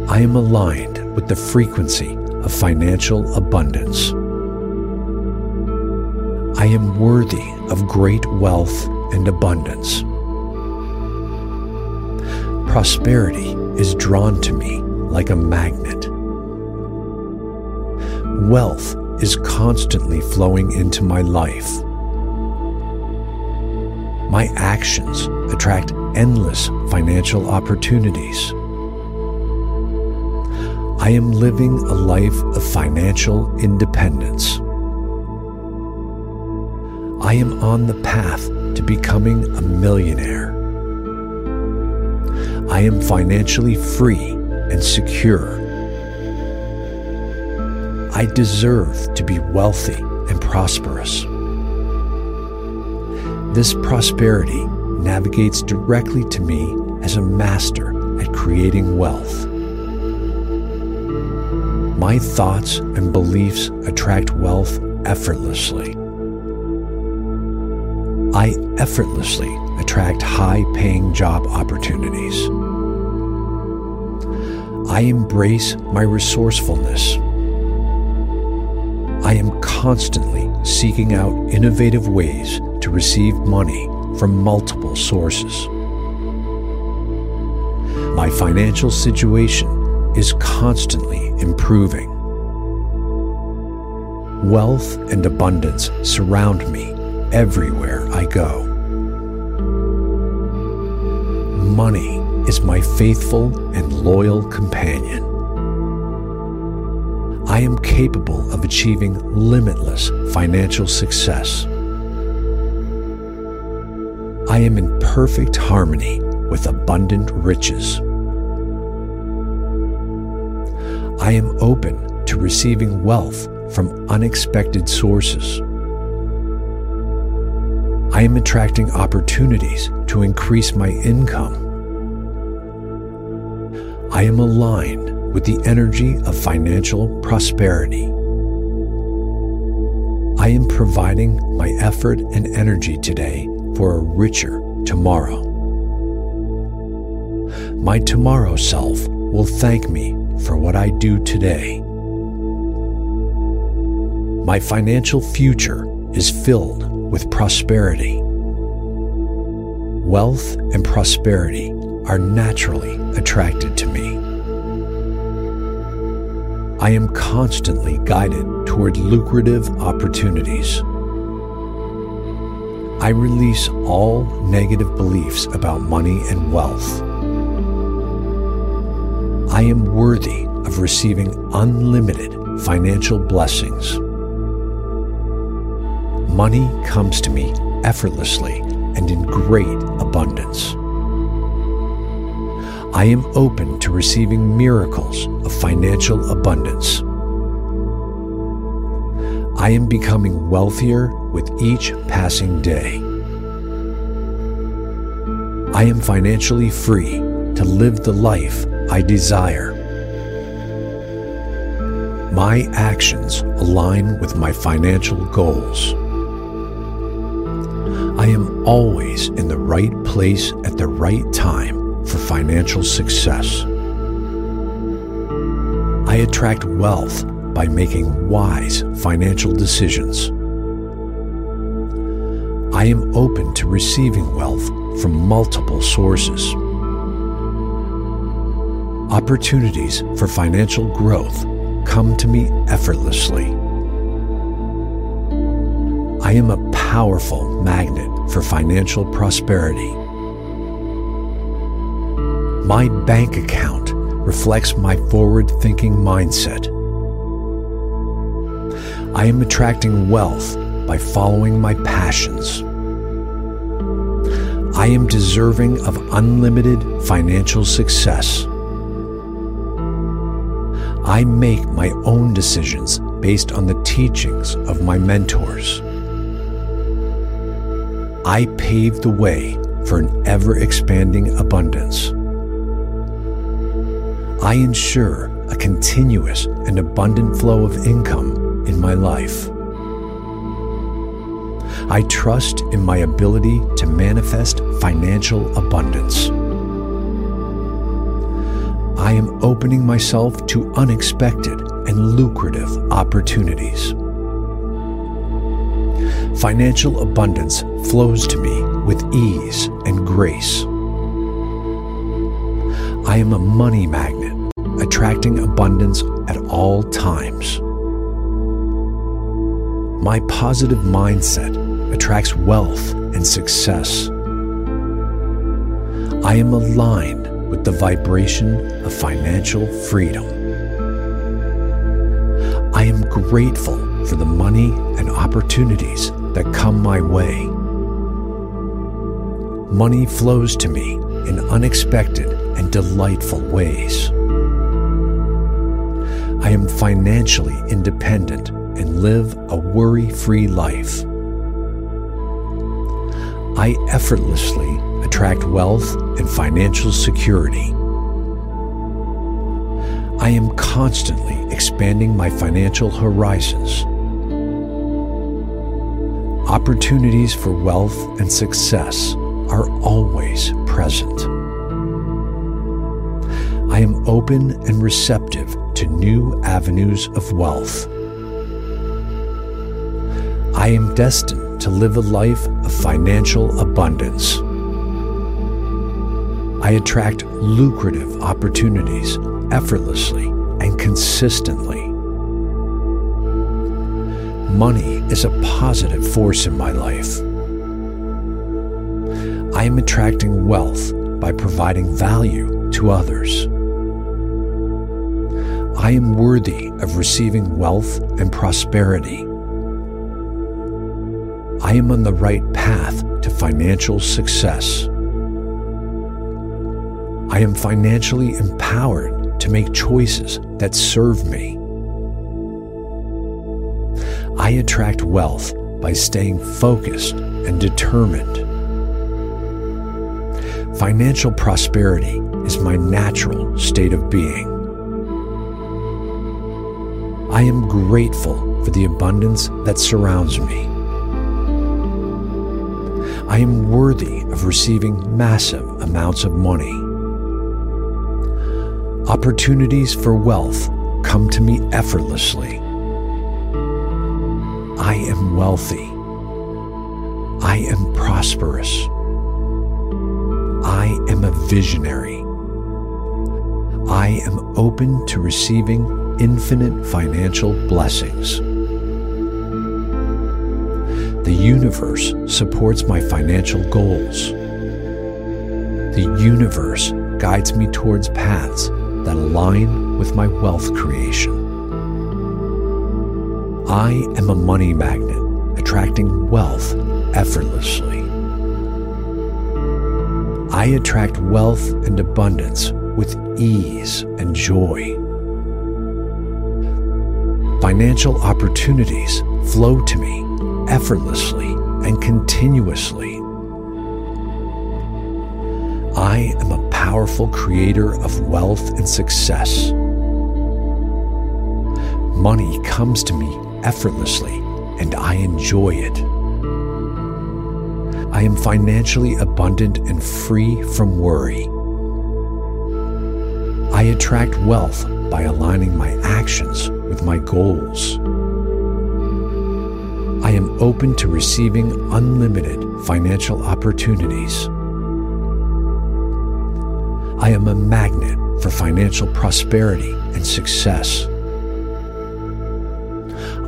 I am aligned with the frequency of financial abundance. I am worthy of great wealth and abundance. Prosperity is drawn to me like a magnet. Wealth is constantly flowing into my life. My actions attract endless financial opportunities. I am living a life of financial independence. I am on the path to becoming a millionaire. I am financially free and secure. I deserve to be wealthy and prosperous. This prosperity navigates directly to me as a master at creating wealth. My thoughts and beliefs attract wealth effortlessly. I effortlessly attract high paying job opportunities. I embrace my resourcefulness. I am constantly seeking out innovative ways to receive money from multiple sources. My financial situation is constantly improving. Wealth and abundance surround me everywhere I go. Money is my faithful and loyal companion. I am capable of achieving limitless financial success. I am in perfect harmony with abundant riches. I am open to receiving wealth from unexpected sources. I am attracting opportunities to increase my income. I am aligned with the energy of financial prosperity. I am providing my effort and energy today for a richer tomorrow. My tomorrow self will thank me for what I do today. My financial future is filled with prosperity. Wealth and prosperity are naturally attracted to me. I am constantly guided toward lucrative opportunities. I release all negative beliefs about money and wealth. I am worthy of receiving unlimited financial blessings. Money comes to me effortlessly and in great abundance. I am open to receiving miracles of financial abundance. I am becoming wealthier with each passing day. I am financially free to live the life I desire. My actions align with my financial goals. I am always in the right place at the right time for financial success. I attract wealth by making wise financial decisions. I am open to receiving wealth from multiple sources. Opportunities for financial growth come to me effortlessly. I am a powerful magnet for financial prosperity. My bank account reflects my forward thinking mindset. I am attracting wealth by following my passions. I am deserving of unlimited financial success. I make my own decisions based on the teachings of my mentors. I pave the way for an ever expanding abundance. I ensure a continuous and abundant flow of income in my life. I trust in my ability to manifest financial abundance. I am opening myself to unexpected and lucrative opportunities. Financial abundance flows to me with ease and grace. I am a money magnet, attracting abundance at all times. My positive mindset attracts wealth and success. I am aligned with the vibration of financial freedom. I am grateful for the money and opportunities that come my way. Money flows to me in unexpected and delightful ways. I am financially independent and live a worry free life. I effortlessly attract wealth and financial security. I am constantly expanding my financial horizons. Opportunities for wealth and success are always present. I am open and receptive to new avenues of wealth. I am destined to live a life of financial abundance. I attract lucrative opportunities effortlessly and consistently. Money is a positive force in my life. I am attracting wealth by providing value to others. I am worthy of receiving wealth and prosperity. I am on the right path to financial success. I am financially empowered to make choices that serve me. I attract wealth by staying focused and determined. Financial prosperity is my natural state of being. I am grateful for the abundance that surrounds me. I am worthy of receiving massive amounts of money. Opportunities for wealth come to me effortlessly. I am wealthy. I am prosperous. I am a visionary. I am open to receiving infinite financial blessings. The universe supports my financial goals. The universe guides me towards paths that align with my wealth creation. I am a money magnet, attracting wealth effortlessly. I attract wealth and abundance with ease and joy. Financial opportunities flow to me effortlessly and continuously. I am a powerful creator of wealth and success. Money comes to me effortlessly and I enjoy it. I am financially abundant and free from worry. I attract wealth by aligning my actions with my goals. Open to receiving unlimited financial opportunities. I am a magnet for financial prosperity and success.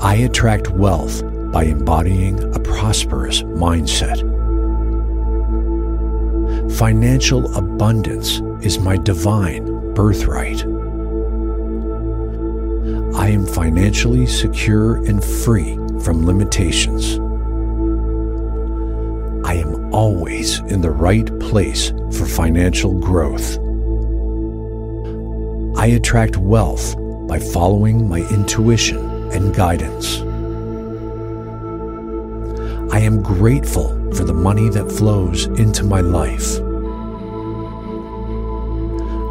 I attract wealth by embodying a prosperous mindset. Financial abundance is my divine birthright. I am financially secure and free from limitations. I am always in the right place for financial growth. I attract wealth by following my intuition and guidance. I am grateful for the money that flows into my life.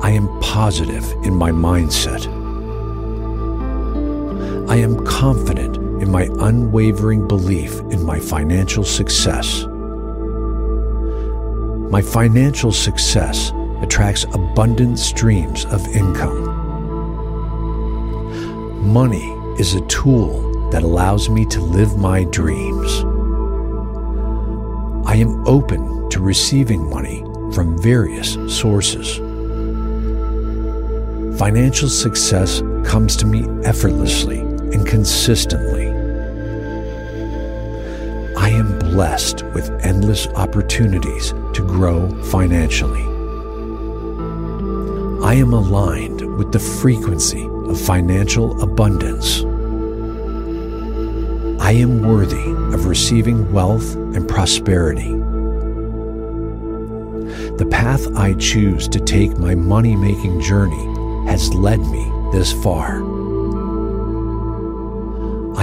I am positive in my mindset. I am confident in my unwavering belief in my financial success. My financial success attracts abundant streams of income. Money is a tool that allows me to live my dreams. I am open to receiving money from various sources. Financial success comes to me effortlessly and consistently. Blessed with endless opportunities to grow financially. I am aligned with the frequency of financial abundance. I am worthy of receiving wealth and prosperity. The path I choose to take my money making journey has led me this far.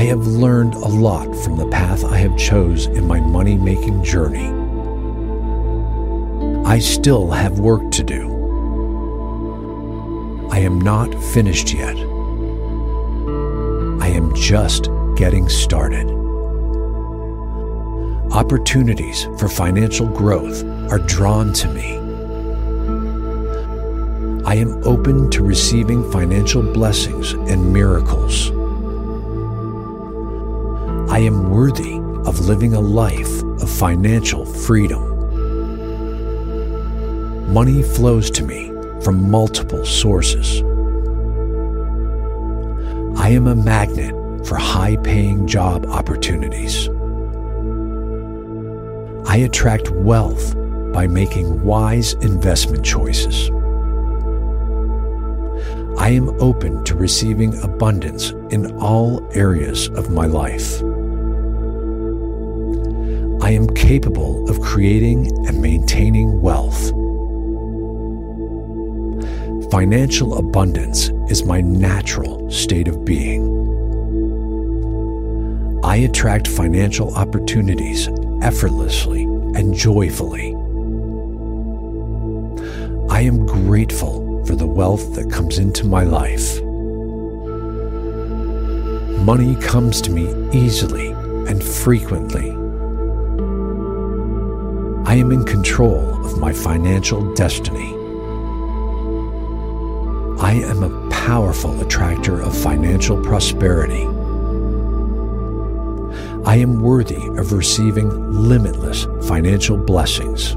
I have learned a lot from the path I have chose in my money making journey. I still have work to do. I am not finished yet. I am just getting started. Opportunities for financial growth are drawn to me. I am open to receiving financial blessings and miracles. I am worthy of living a life of financial freedom. Money flows to me from multiple sources. I am a magnet for high paying job opportunities. I attract wealth by making wise investment choices. I am open to receiving abundance in all areas of my life. I am capable of creating and maintaining wealth. Financial abundance is my natural state of being. I attract financial opportunities effortlessly and joyfully. I am grateful for the wealth that comes into my life. Money comes to me easily and frequently. I am in control of my financial destiny. I am a powerful attractor of financial prosperity. I am worthy of receiving limitless financial blessings.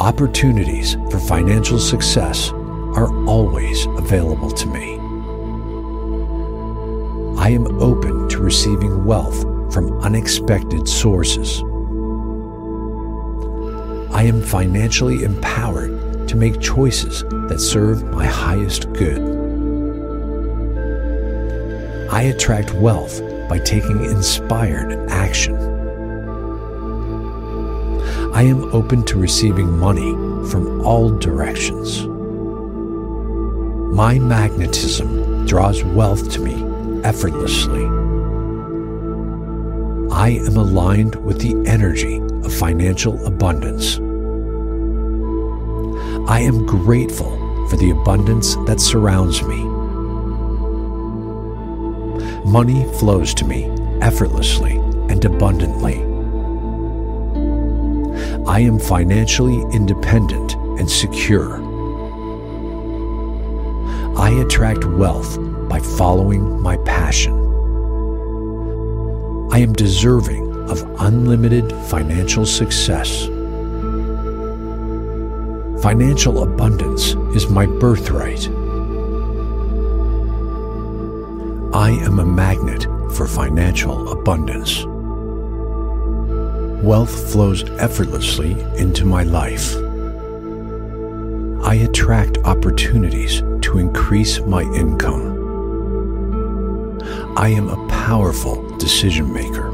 Opportunities for financial success are always available to me. I am open to receiving wealth from unexpected sources. I am financially empowered to make choices that serve my highest good. I attract wealth by taking inspired action. I am open to receiving money from all directions. My magnetism draws wealth to me effortlessly. I am aligned with the energy of financial abundance. I am grateful for the abundance that surrounds me. Money flows to me effortlessly and abundantly. I am financially independent and secure. I attract wealth by following my passion. I am deserving of unlimited financial success. Financial abundance is my birthright. I am a magnet for financial abundance. Wealth flows effortlessly into my life. I attract opportunities to increase my income. I am a powerful decision maker.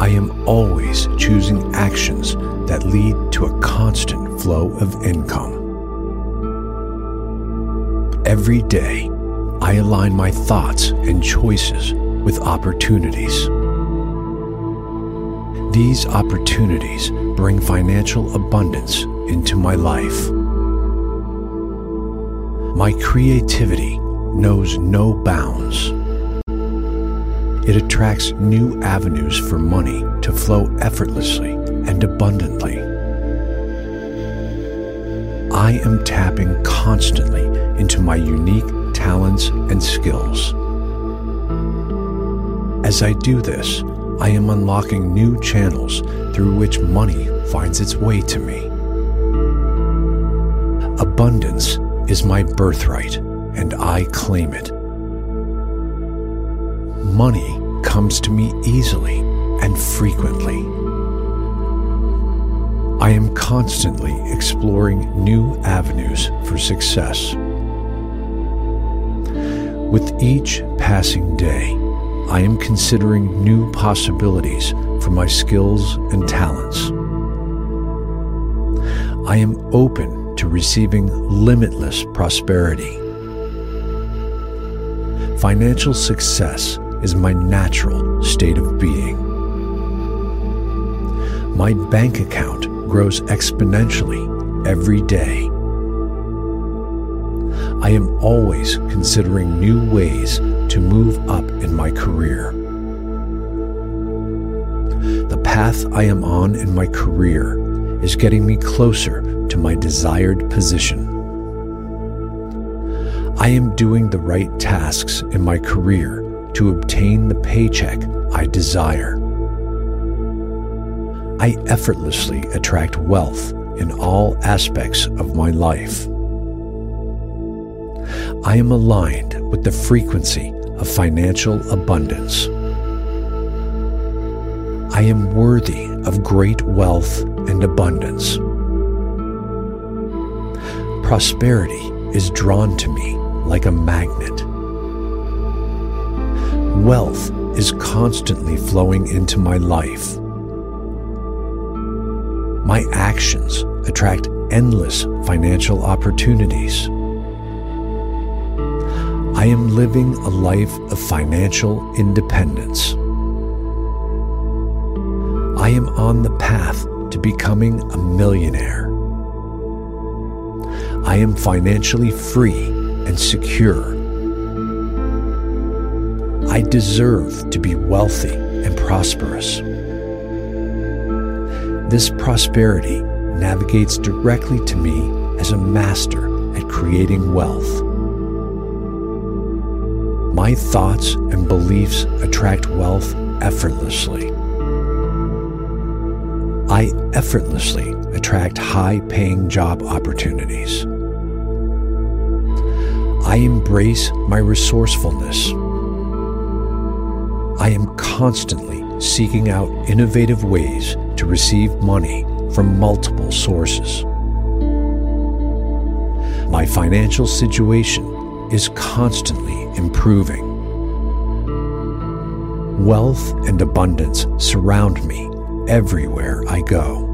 I am always choosing actions that lead to a constant flow of income. Every day, I align my thoughts and choices with opportunities. These opportunities bring financial abundance into my life. My creativity knows no bounds. It attracts new avenues for money to flow effortlessly and abundantly. I am tapping constantly into my unique talents and skills. As I do this, I am unlocking new channels through which money finds its way to me. Abundance is my birthright, and I claim it. Money comes to me easily and frequently. I am constantly exploring new avenues for success. With each passing day, I am considering new possibilities for my skills and talents. I am open to receiving limitless prosperity. Financial success is my natural state of being. My bank account grows exponentially every day. I am always considering new ways to move up in my career. The path I am on in my career is getting me closer to my desired position. I am doing the right tasks in my career to obtain the paycheck I desire. I effortlessly attract wealth in all aspects of my life. I am aligned with the frequency of financial abundance. I am worthy of great wealth and abundance. Prosperity is drawn to me like a magnet. Wealth is constantly flowing into my life. My actions attract endless financial opportunities. I am living a life of financial independence. I am on the path to becoming a millionaire. I am financially free and secure. I deserve to be wealthy and prosperous. This prosperity navigates directly to me as a master at creating wealth. My thoughts and beliefs attract wealth effortlessly. I effortlessly attract high paying job opportunities. I embrace my resourcefulness. I am constantly seeking out innovative ways to receive money from multiple sources. My financial situation is constantly improving. Wealth and abundance surround me everywhere I go.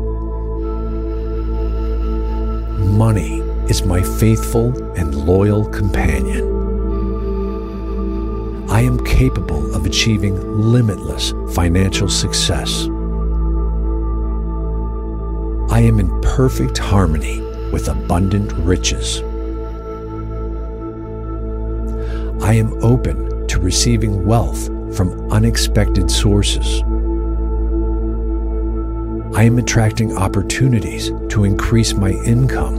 Money is my faithful and loyal companion. I am capable of achieving limitless financial success. I am in perfect harmony with abundant riches. I am open to receiving wealth from unexpected sources. I am attracting opportunities to increase my income.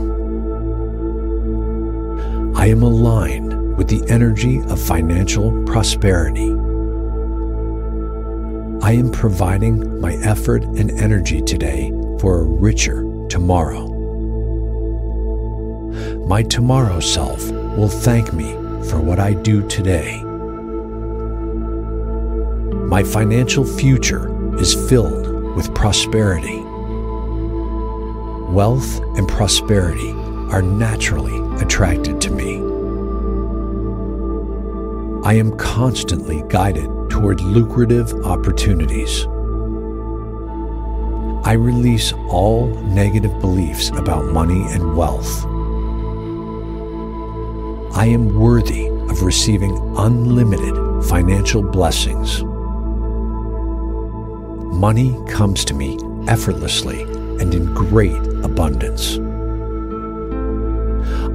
I am aligned with the energy of financial prosperity. I am providing my effort and energy today for a richer tomorrow. My tomorrow self will thank me for what I do today. My financial future is filled with prosperity. Wealth and prosperity are naturally attracted to me. I am constantly guided toward lucrative opportunities. I release all negative beliefs about money and wealth. I am worthy of receiving unlimited financial blessings. Money comes to me effortlessly and in great abundance.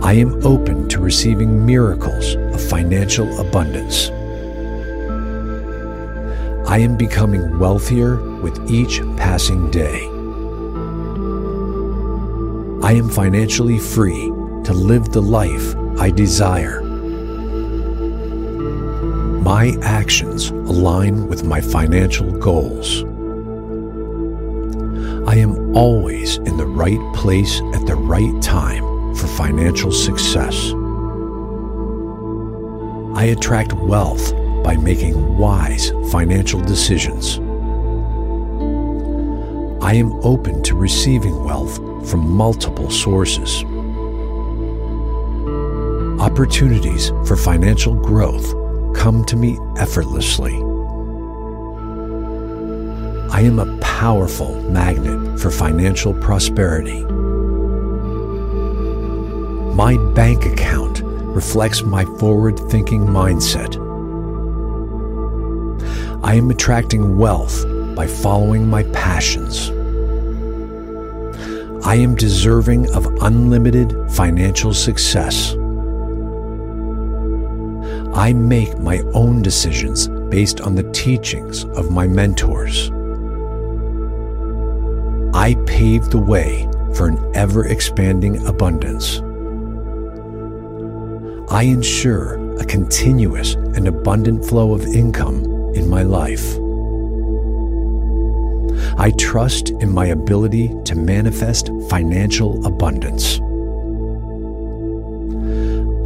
I am open to receiving miracles of financial abundance. I am becoming wealthier with each passing day. I am financially free to live the life I desire. My actions align with my financial goals. I am always in the right place at the right time for financial success. I attract wealth by making wise financial decisions. I am open to receiving wealth from multiple sources. Opportunities for financial growth come to me effortlessly. I am a powerful magnet for financial prosperity. My bank account reflects my forward thinking mindset. I am attracting wealth by following my passions. I am deserving of unlimited financial success. I make my own decisions based on the teachings of my mentors. I pave the way for an ever expanding abundance. I ensure a continuous and abundant flow of income in my life. I trust in my ability to manifest financial abundance.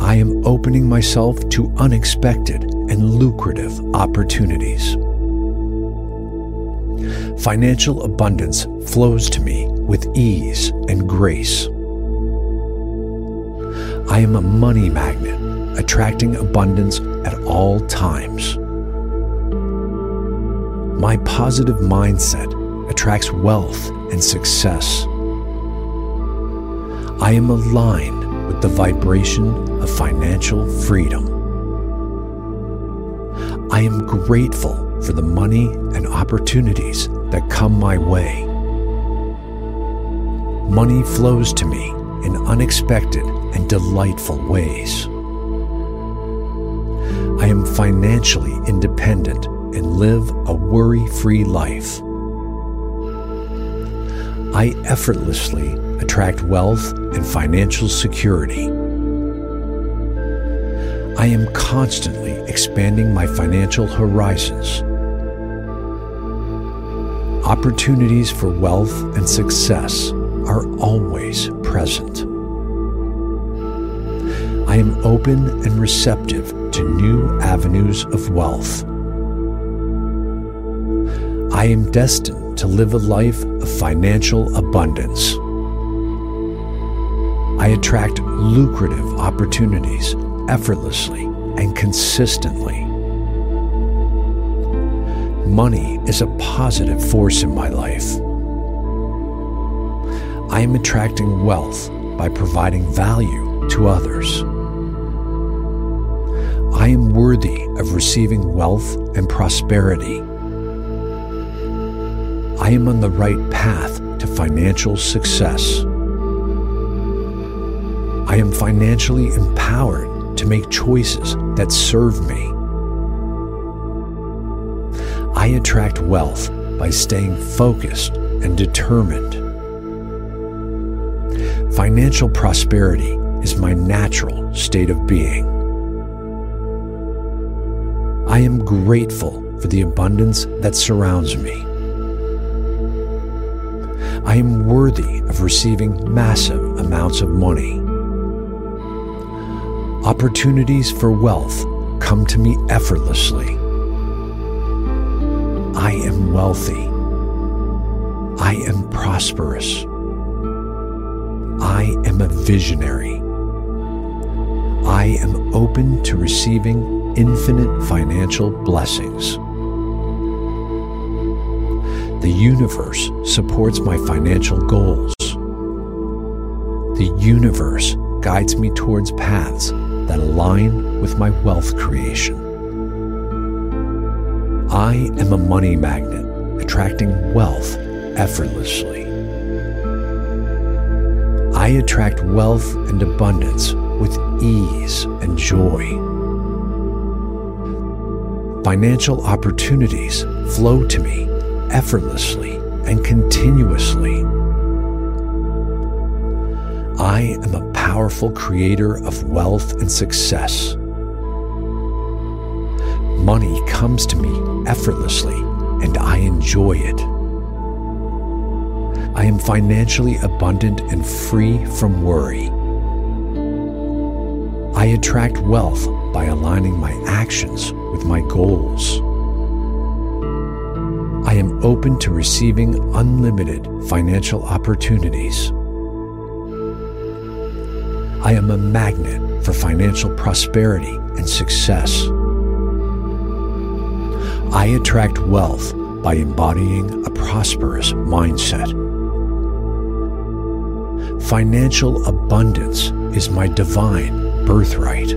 I am opening myself to unexpected and lucrative opportunities. Financial abundance flows to me with ease and grace. I am a money magnet, attracting abundance at all times. My positive mindset attracts wealth and success. I am aligned with the vibration of financial freedom. I am grateful for the money and opportunities that come my way. Money flows to me in unexpected and delightful ways. I am financially independent and live a worry free life. I effortlessly attract wealth and financial security. I am constantly expanding my financial horizons. Opportunities for wealth and success are always present. I am open and receptive to new avenues of wealth. I am destined to live a life of financial abundance. I attract lucrative opportunities effortlessly and consistently. Money is a positive force in my life. I am attracting wealth by providing value to others. I am worthy of receiving wealth and prosperity. I am on the right path to financial success. I am financially empowered to make choices that serve me. I attract wealth by staying focused and determined. Financial prosperity is my natural state of being. I am grateful for the abundance that surrounds me. I am worthy of receiving massive amounts of money. Opportunities for wealth come to me effortlessly. I am wealthy. I am prosperous. I am a visionary. I am open to receiving infinite financial blessings. The universe supports my financial goals. The universe guides me towards paths that align with my wealth creation. I am a money magnet, attracting wealth effortlessly. I attract wealth and abundance with ease and joy. Financial opportunities flow to me effortlessly and continuously. I am a powerful creator of wealth and success. Money comes to me effortlessly and I enjoy it. I am financially abundant and free from worry. I attract wealth by aligning my actions with my goals. I am open to receiving unlimited financial opportunities. I am a magnet for financial prosperity and success. I attract wealth by embodying a prosperous mindset. Financial abundance is my divine birthright.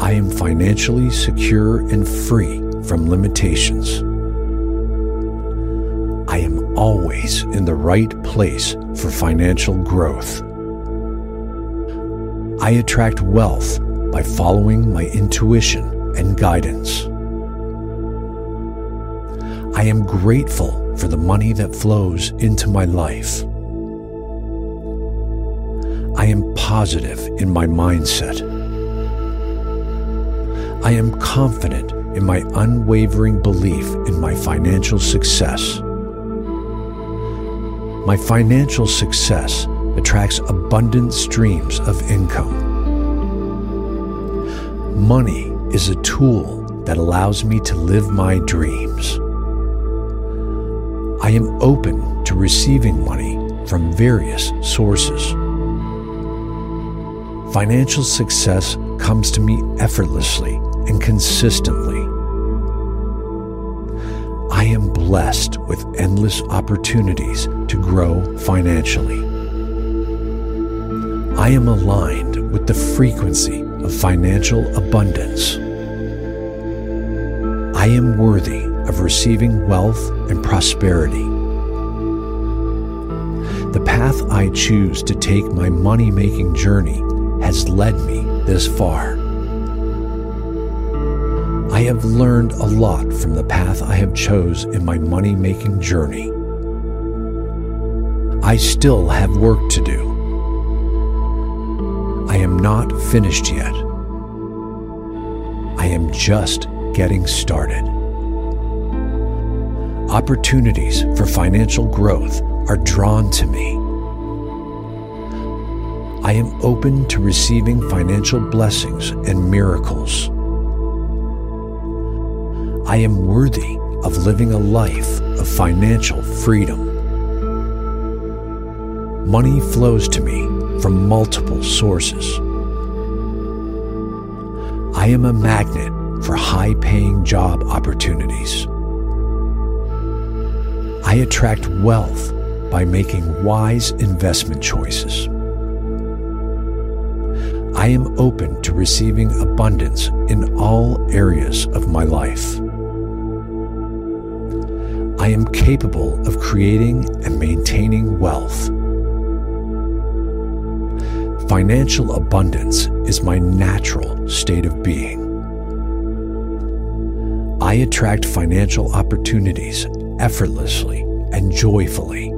I am financially secure and free from limitations. I am always in the right place for financial growth. I attract wealth by following my intuition and guidance. I am grateful for the money that flows into my life. I am positive in my mindset. I am confident in my unwavering belief in my financial success. My financial success attracts abundant streams of income. Money is a tool that allows me to live my dreams. I am open to receiving money from various sources. Financial success comes to me effortlessly and consistently. Blessed with endless opportunities to grow financially. I am aligned with the frequency of financial abundance. I am worthy of receiving wealth and prosperity. The path I choose to take my money making journey has led me this far. I have learned a lot from the path I have chose in my money making journey. I still have work to do. I am not finished yet. I am just getting started. Opportunities for financial growth are drawn to me. I am open to receiving financial blessings and miracles. I am worthy of living a life of financial freedom. Money flows to me from multiple sources. I am a magnet for high paying job opportunities. I attract wealth by making wise investment choices. I am open to receiving abundance in all areas of my life. I am capable of creating and maintaining wealth. Financial abundance is my natural state of being. I attract financial opportunities effortlessly and joyfully.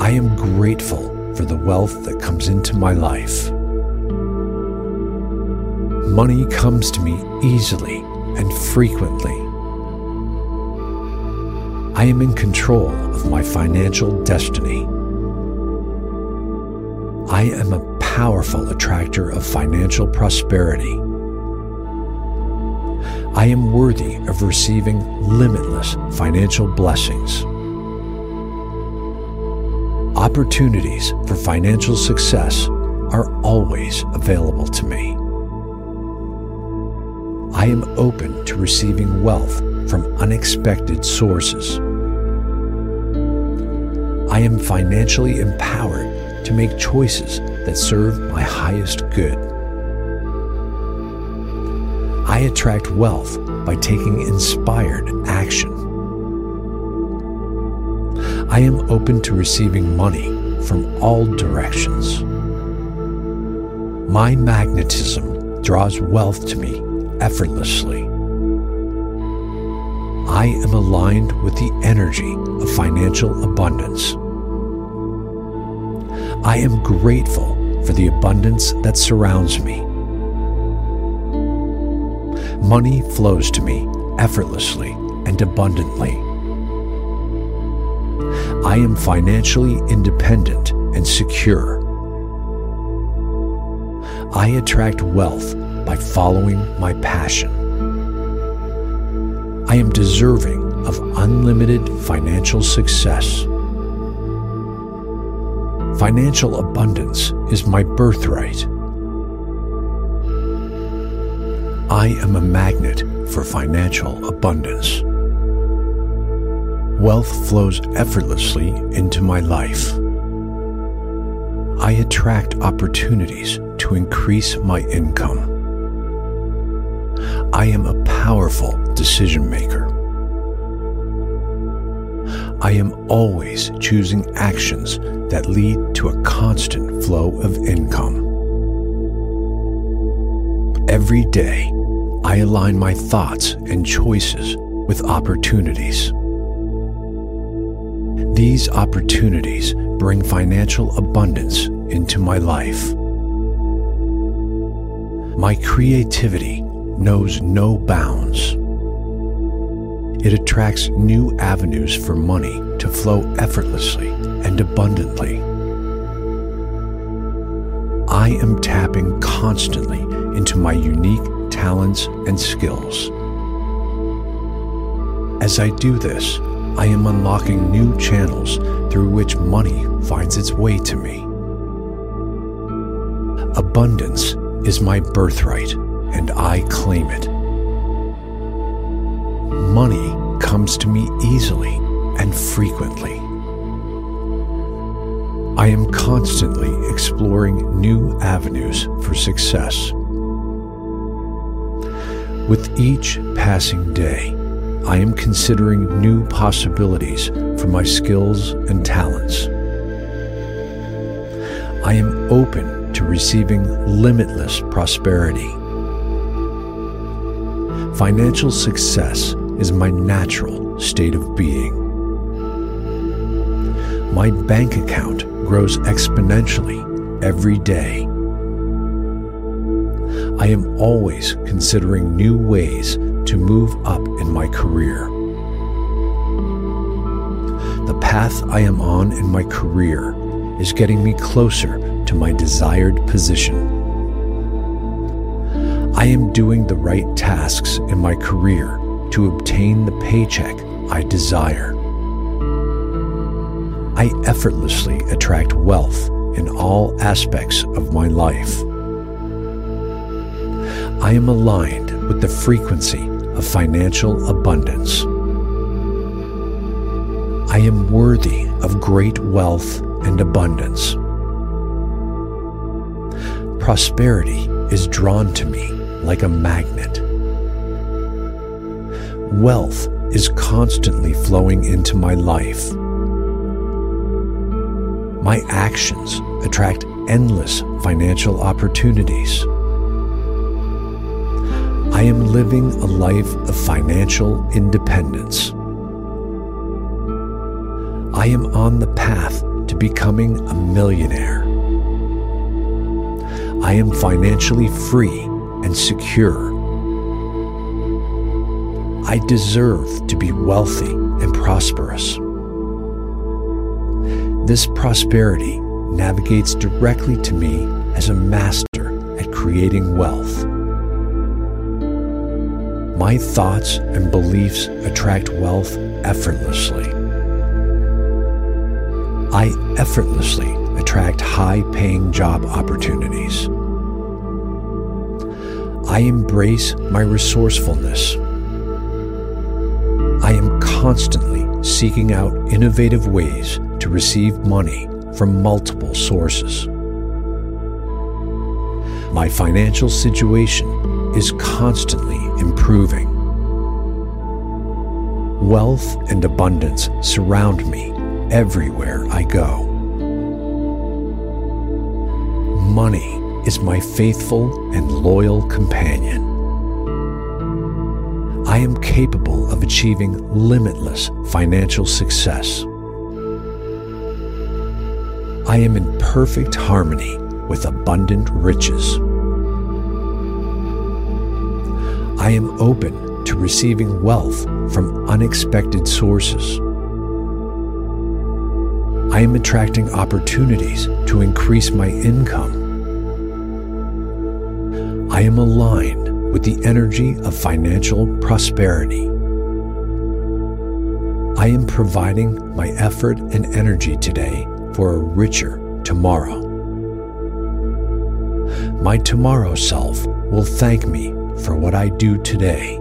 I am grateful for the wealth that comes into my life. Money comes to me easily and frequently. I am in control of my financial destiny. I am a powerful attractor of financial prosperity. I am worthy of receiving limitless financial blessings. Opportunities for financial success are always available to me. I am open to receiving wealth from unexpected sources. I am financially empowered to make choices that serve my highest good. I attract wealth by taking inspired action. I am open to receiving money from all directions. My magnetism draws wealth to me effortlessly. I am aligned with the energy of financial abundance. I am grateful for the abundance that surrounds me. Money flows to me effortlessly and abundantly. I am financially independent and secure. I attract wealth by following my passion. I am deserving of unlimited financial success. Financial abundance is my birthright. I am a magnet for financial abundance. Wealth flows effortlessly into my life. I attract opportunities to increase my income. I am a powerful decision maker. I am always choosing actions that lead to a constant flow of income. Every day, I align my thoughts and choices with opportunities. These opportunities bring financial abundance into my life. My creativity knows no bounds. It attracts new avenues for money to flow effortlessly and abundantly. I am tapping constantly into my unique talents and skills. As I do this, I am unlocking new channels through which money finds its way to me. Abundance is my birthright, and I claim it. Money comes to me easily and frequently. I am constantly exploring new avenues for success. With each passing day, I am considering new possibilities for my skills and talents. I am open to receiving limitless prosperity. Financial success is my natural state of being. My bank account grows exponentially every day. I am always considering new ways to move up in my career. The path I am on in my career is getting me closer to my desired position. I am doing the right tasks in my career to obtain the paycheck I desire. I effortlessly attract wealth in all aspects of my life. I am aligned with the frequency of financial abundance. I am worthy of great wealth and abundance. Prosperity is drawn to me like a magnet. Wealth is constantly flowing into my life. My actions attract endless financial opportunities. I am living a life of financial independence. I am on the path to becoming a millionaire. I am financially free and secure. I deserve to be wealthy and prosperous. This prosperity navigates directly to me as a master at creating wealth. My thoughts and beliefs attract wealth effortlessly. I effortlessly attract high paying job opportunities. I embrace my resourcefulness. I am constantly seeking out innovative ways to receive money from multiple sources. My financial situation is constantly improving. Wealth and abundance surround me everywhere I go. Money is my faithful and loyal companion. I am capable of achieving limitless financial success. I am in perfect harmony with abundant riches. I am open to receiving wealth from unexpected sources. I am attracting opportunities to increase my income. I am aligned with the energy of financial prosperity. I am providing my effort and energy today for a richer tomorrow. My tomorrow self will thank me for what I do today.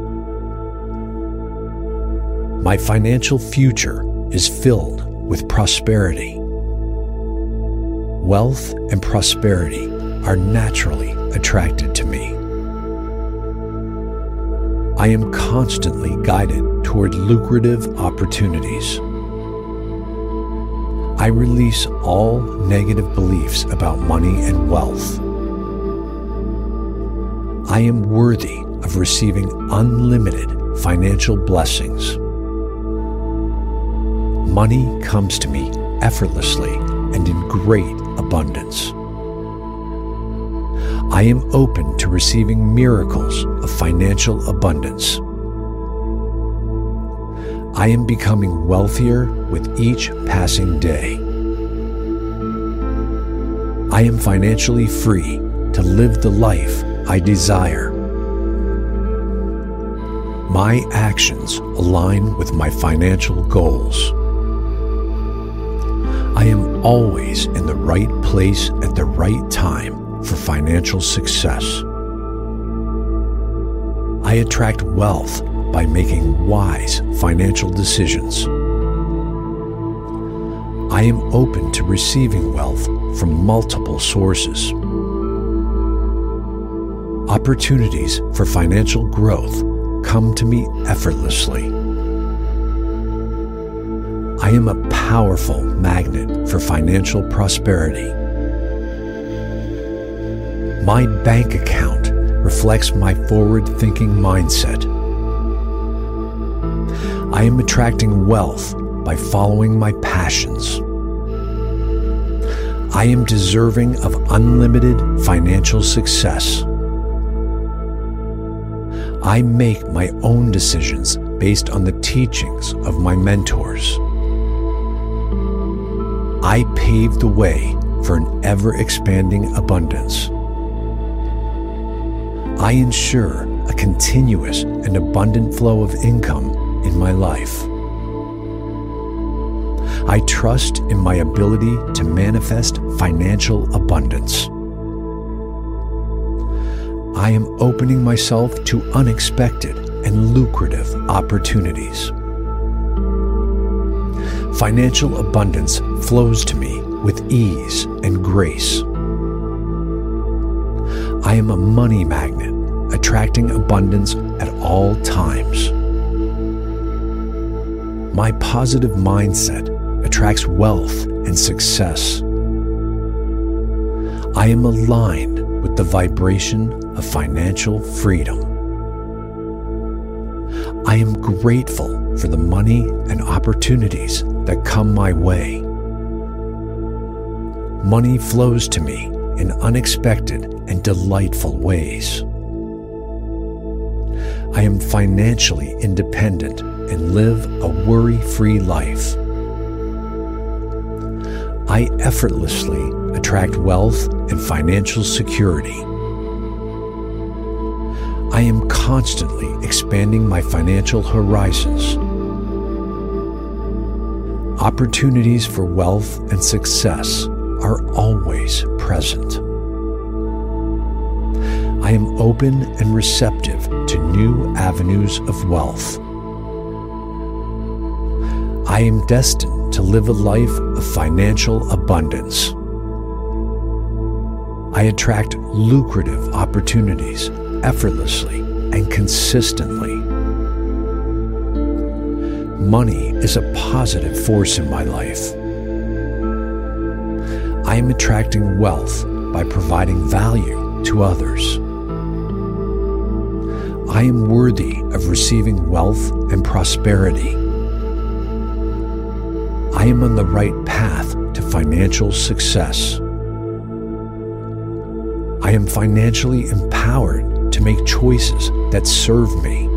My financial future is filled with prosperity. Wealth and prosperity are naturally attracted to me. I am constantly guided toward lucrative opportunities. I release all negative beliefs about money and wealth. I am worthy of receiving unlimited financial blessings. Money comes to me effortlessly and in great abundance. I am open to receiving miracles of financial abundance. I am becoming wealthier with each passing day. I am financially free to live the life I desire. My actions align with my financial goals. I am always in the right place at the right time for financial success. I attract wealth by making wise financial decisions. I am open to receiving wealth from multiple sources. Opportunities for financial growth come to me effortlessly. I am a powerful magnet for financial prosperity. My bank account reflects my forward thinking mindset. I am attracting wealth by following my passions. I am deserving of unlimited financial success. I make my own decisions based on the teachings of my mentors. I pave the way for an ever expanding abundance. I ensure a continuous and abundant flow of income in my life. I trust in my ability to manifest financial abundance. I am opening myself to unexpected and lucrative opportunities. Financial abundance flows to me with ease and grace. I am a money magnet, attracting abundance at all times. My positive mindset attracts wealth and success. I am aligned with the vibration of financial freedom. I am grateful for the money and opportunities that come my way. Money flows to me in unexpected and delightful ways. I am financially independent and live a worry free life. I effortlessly attract wealth and financial security. I am constantly expanding my financial horizons. Opportunities for wealth and success are always present. I am open and receptive to new avenues of wealth. I am destined to live a life of financial abundance. I attract lucrative opportunities effortlessly and consistently. Money is a positive force in my life. I am attracting wealth by providing value to others. I am worthy of receiving wealth and prosperity. I am on the right path to financial success. I am financially empowered to make choices that serve me.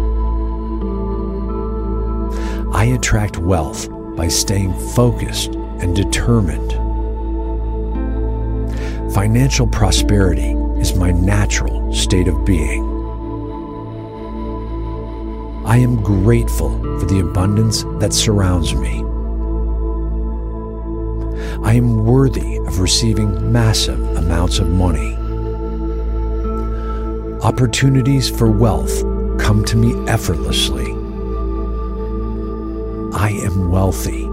I attract wealth by staying focused and determined. Financial prosperity is my natural state of being. I am grateful for the abundance that surrounds me. I am worthy of receiving massive amounts of money. Opportunities for wealth come to me effortlessly. I am wealthy.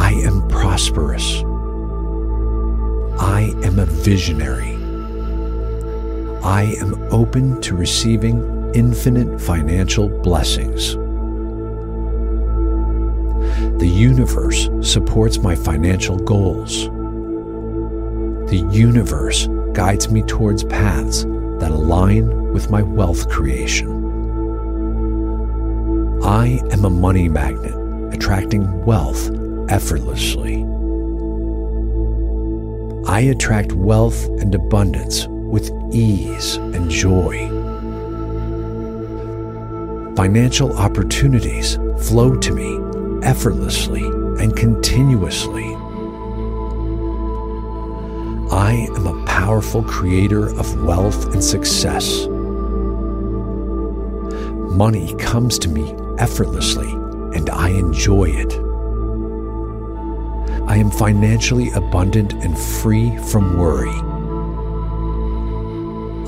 I am prosperous. I am a visionary. I am open to receiving infinite financial blessings. Universe supports my financial goals. The universe guides me towards paths that align with my wealth creation. I am a money magnet, attracting wealth effortlessly. I attract wealth and abundance with ease and joy. financial opportunities flow to me effortlessly and continuously. I am a powerful creator of wealth and success. Money comes to me effortlessly and I enjoy it. I am financially abundant and free from worry.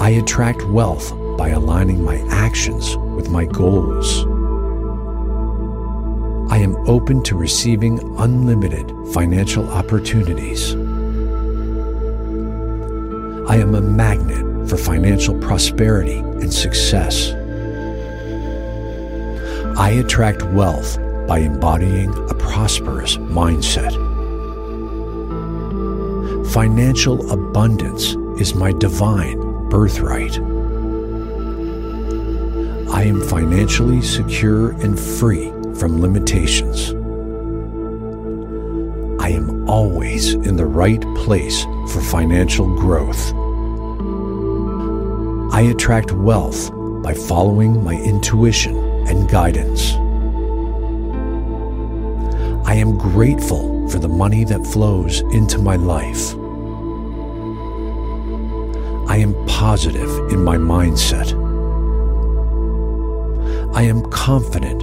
I attract wealth by aligning my actions with my goals. I am open to receiving unlimited financial opportunities. I am a magnet for financial prosperity and success. I attract wealth by embodying a prosperous mindset. Financial abundance is my divine birthright. I am financially secure and free from limitations. I am always in the right place for financial growth. I attract wealth by following my intuition and guidance. I am grateful for the money that flows into my life. I am positive in my mindset. I am confident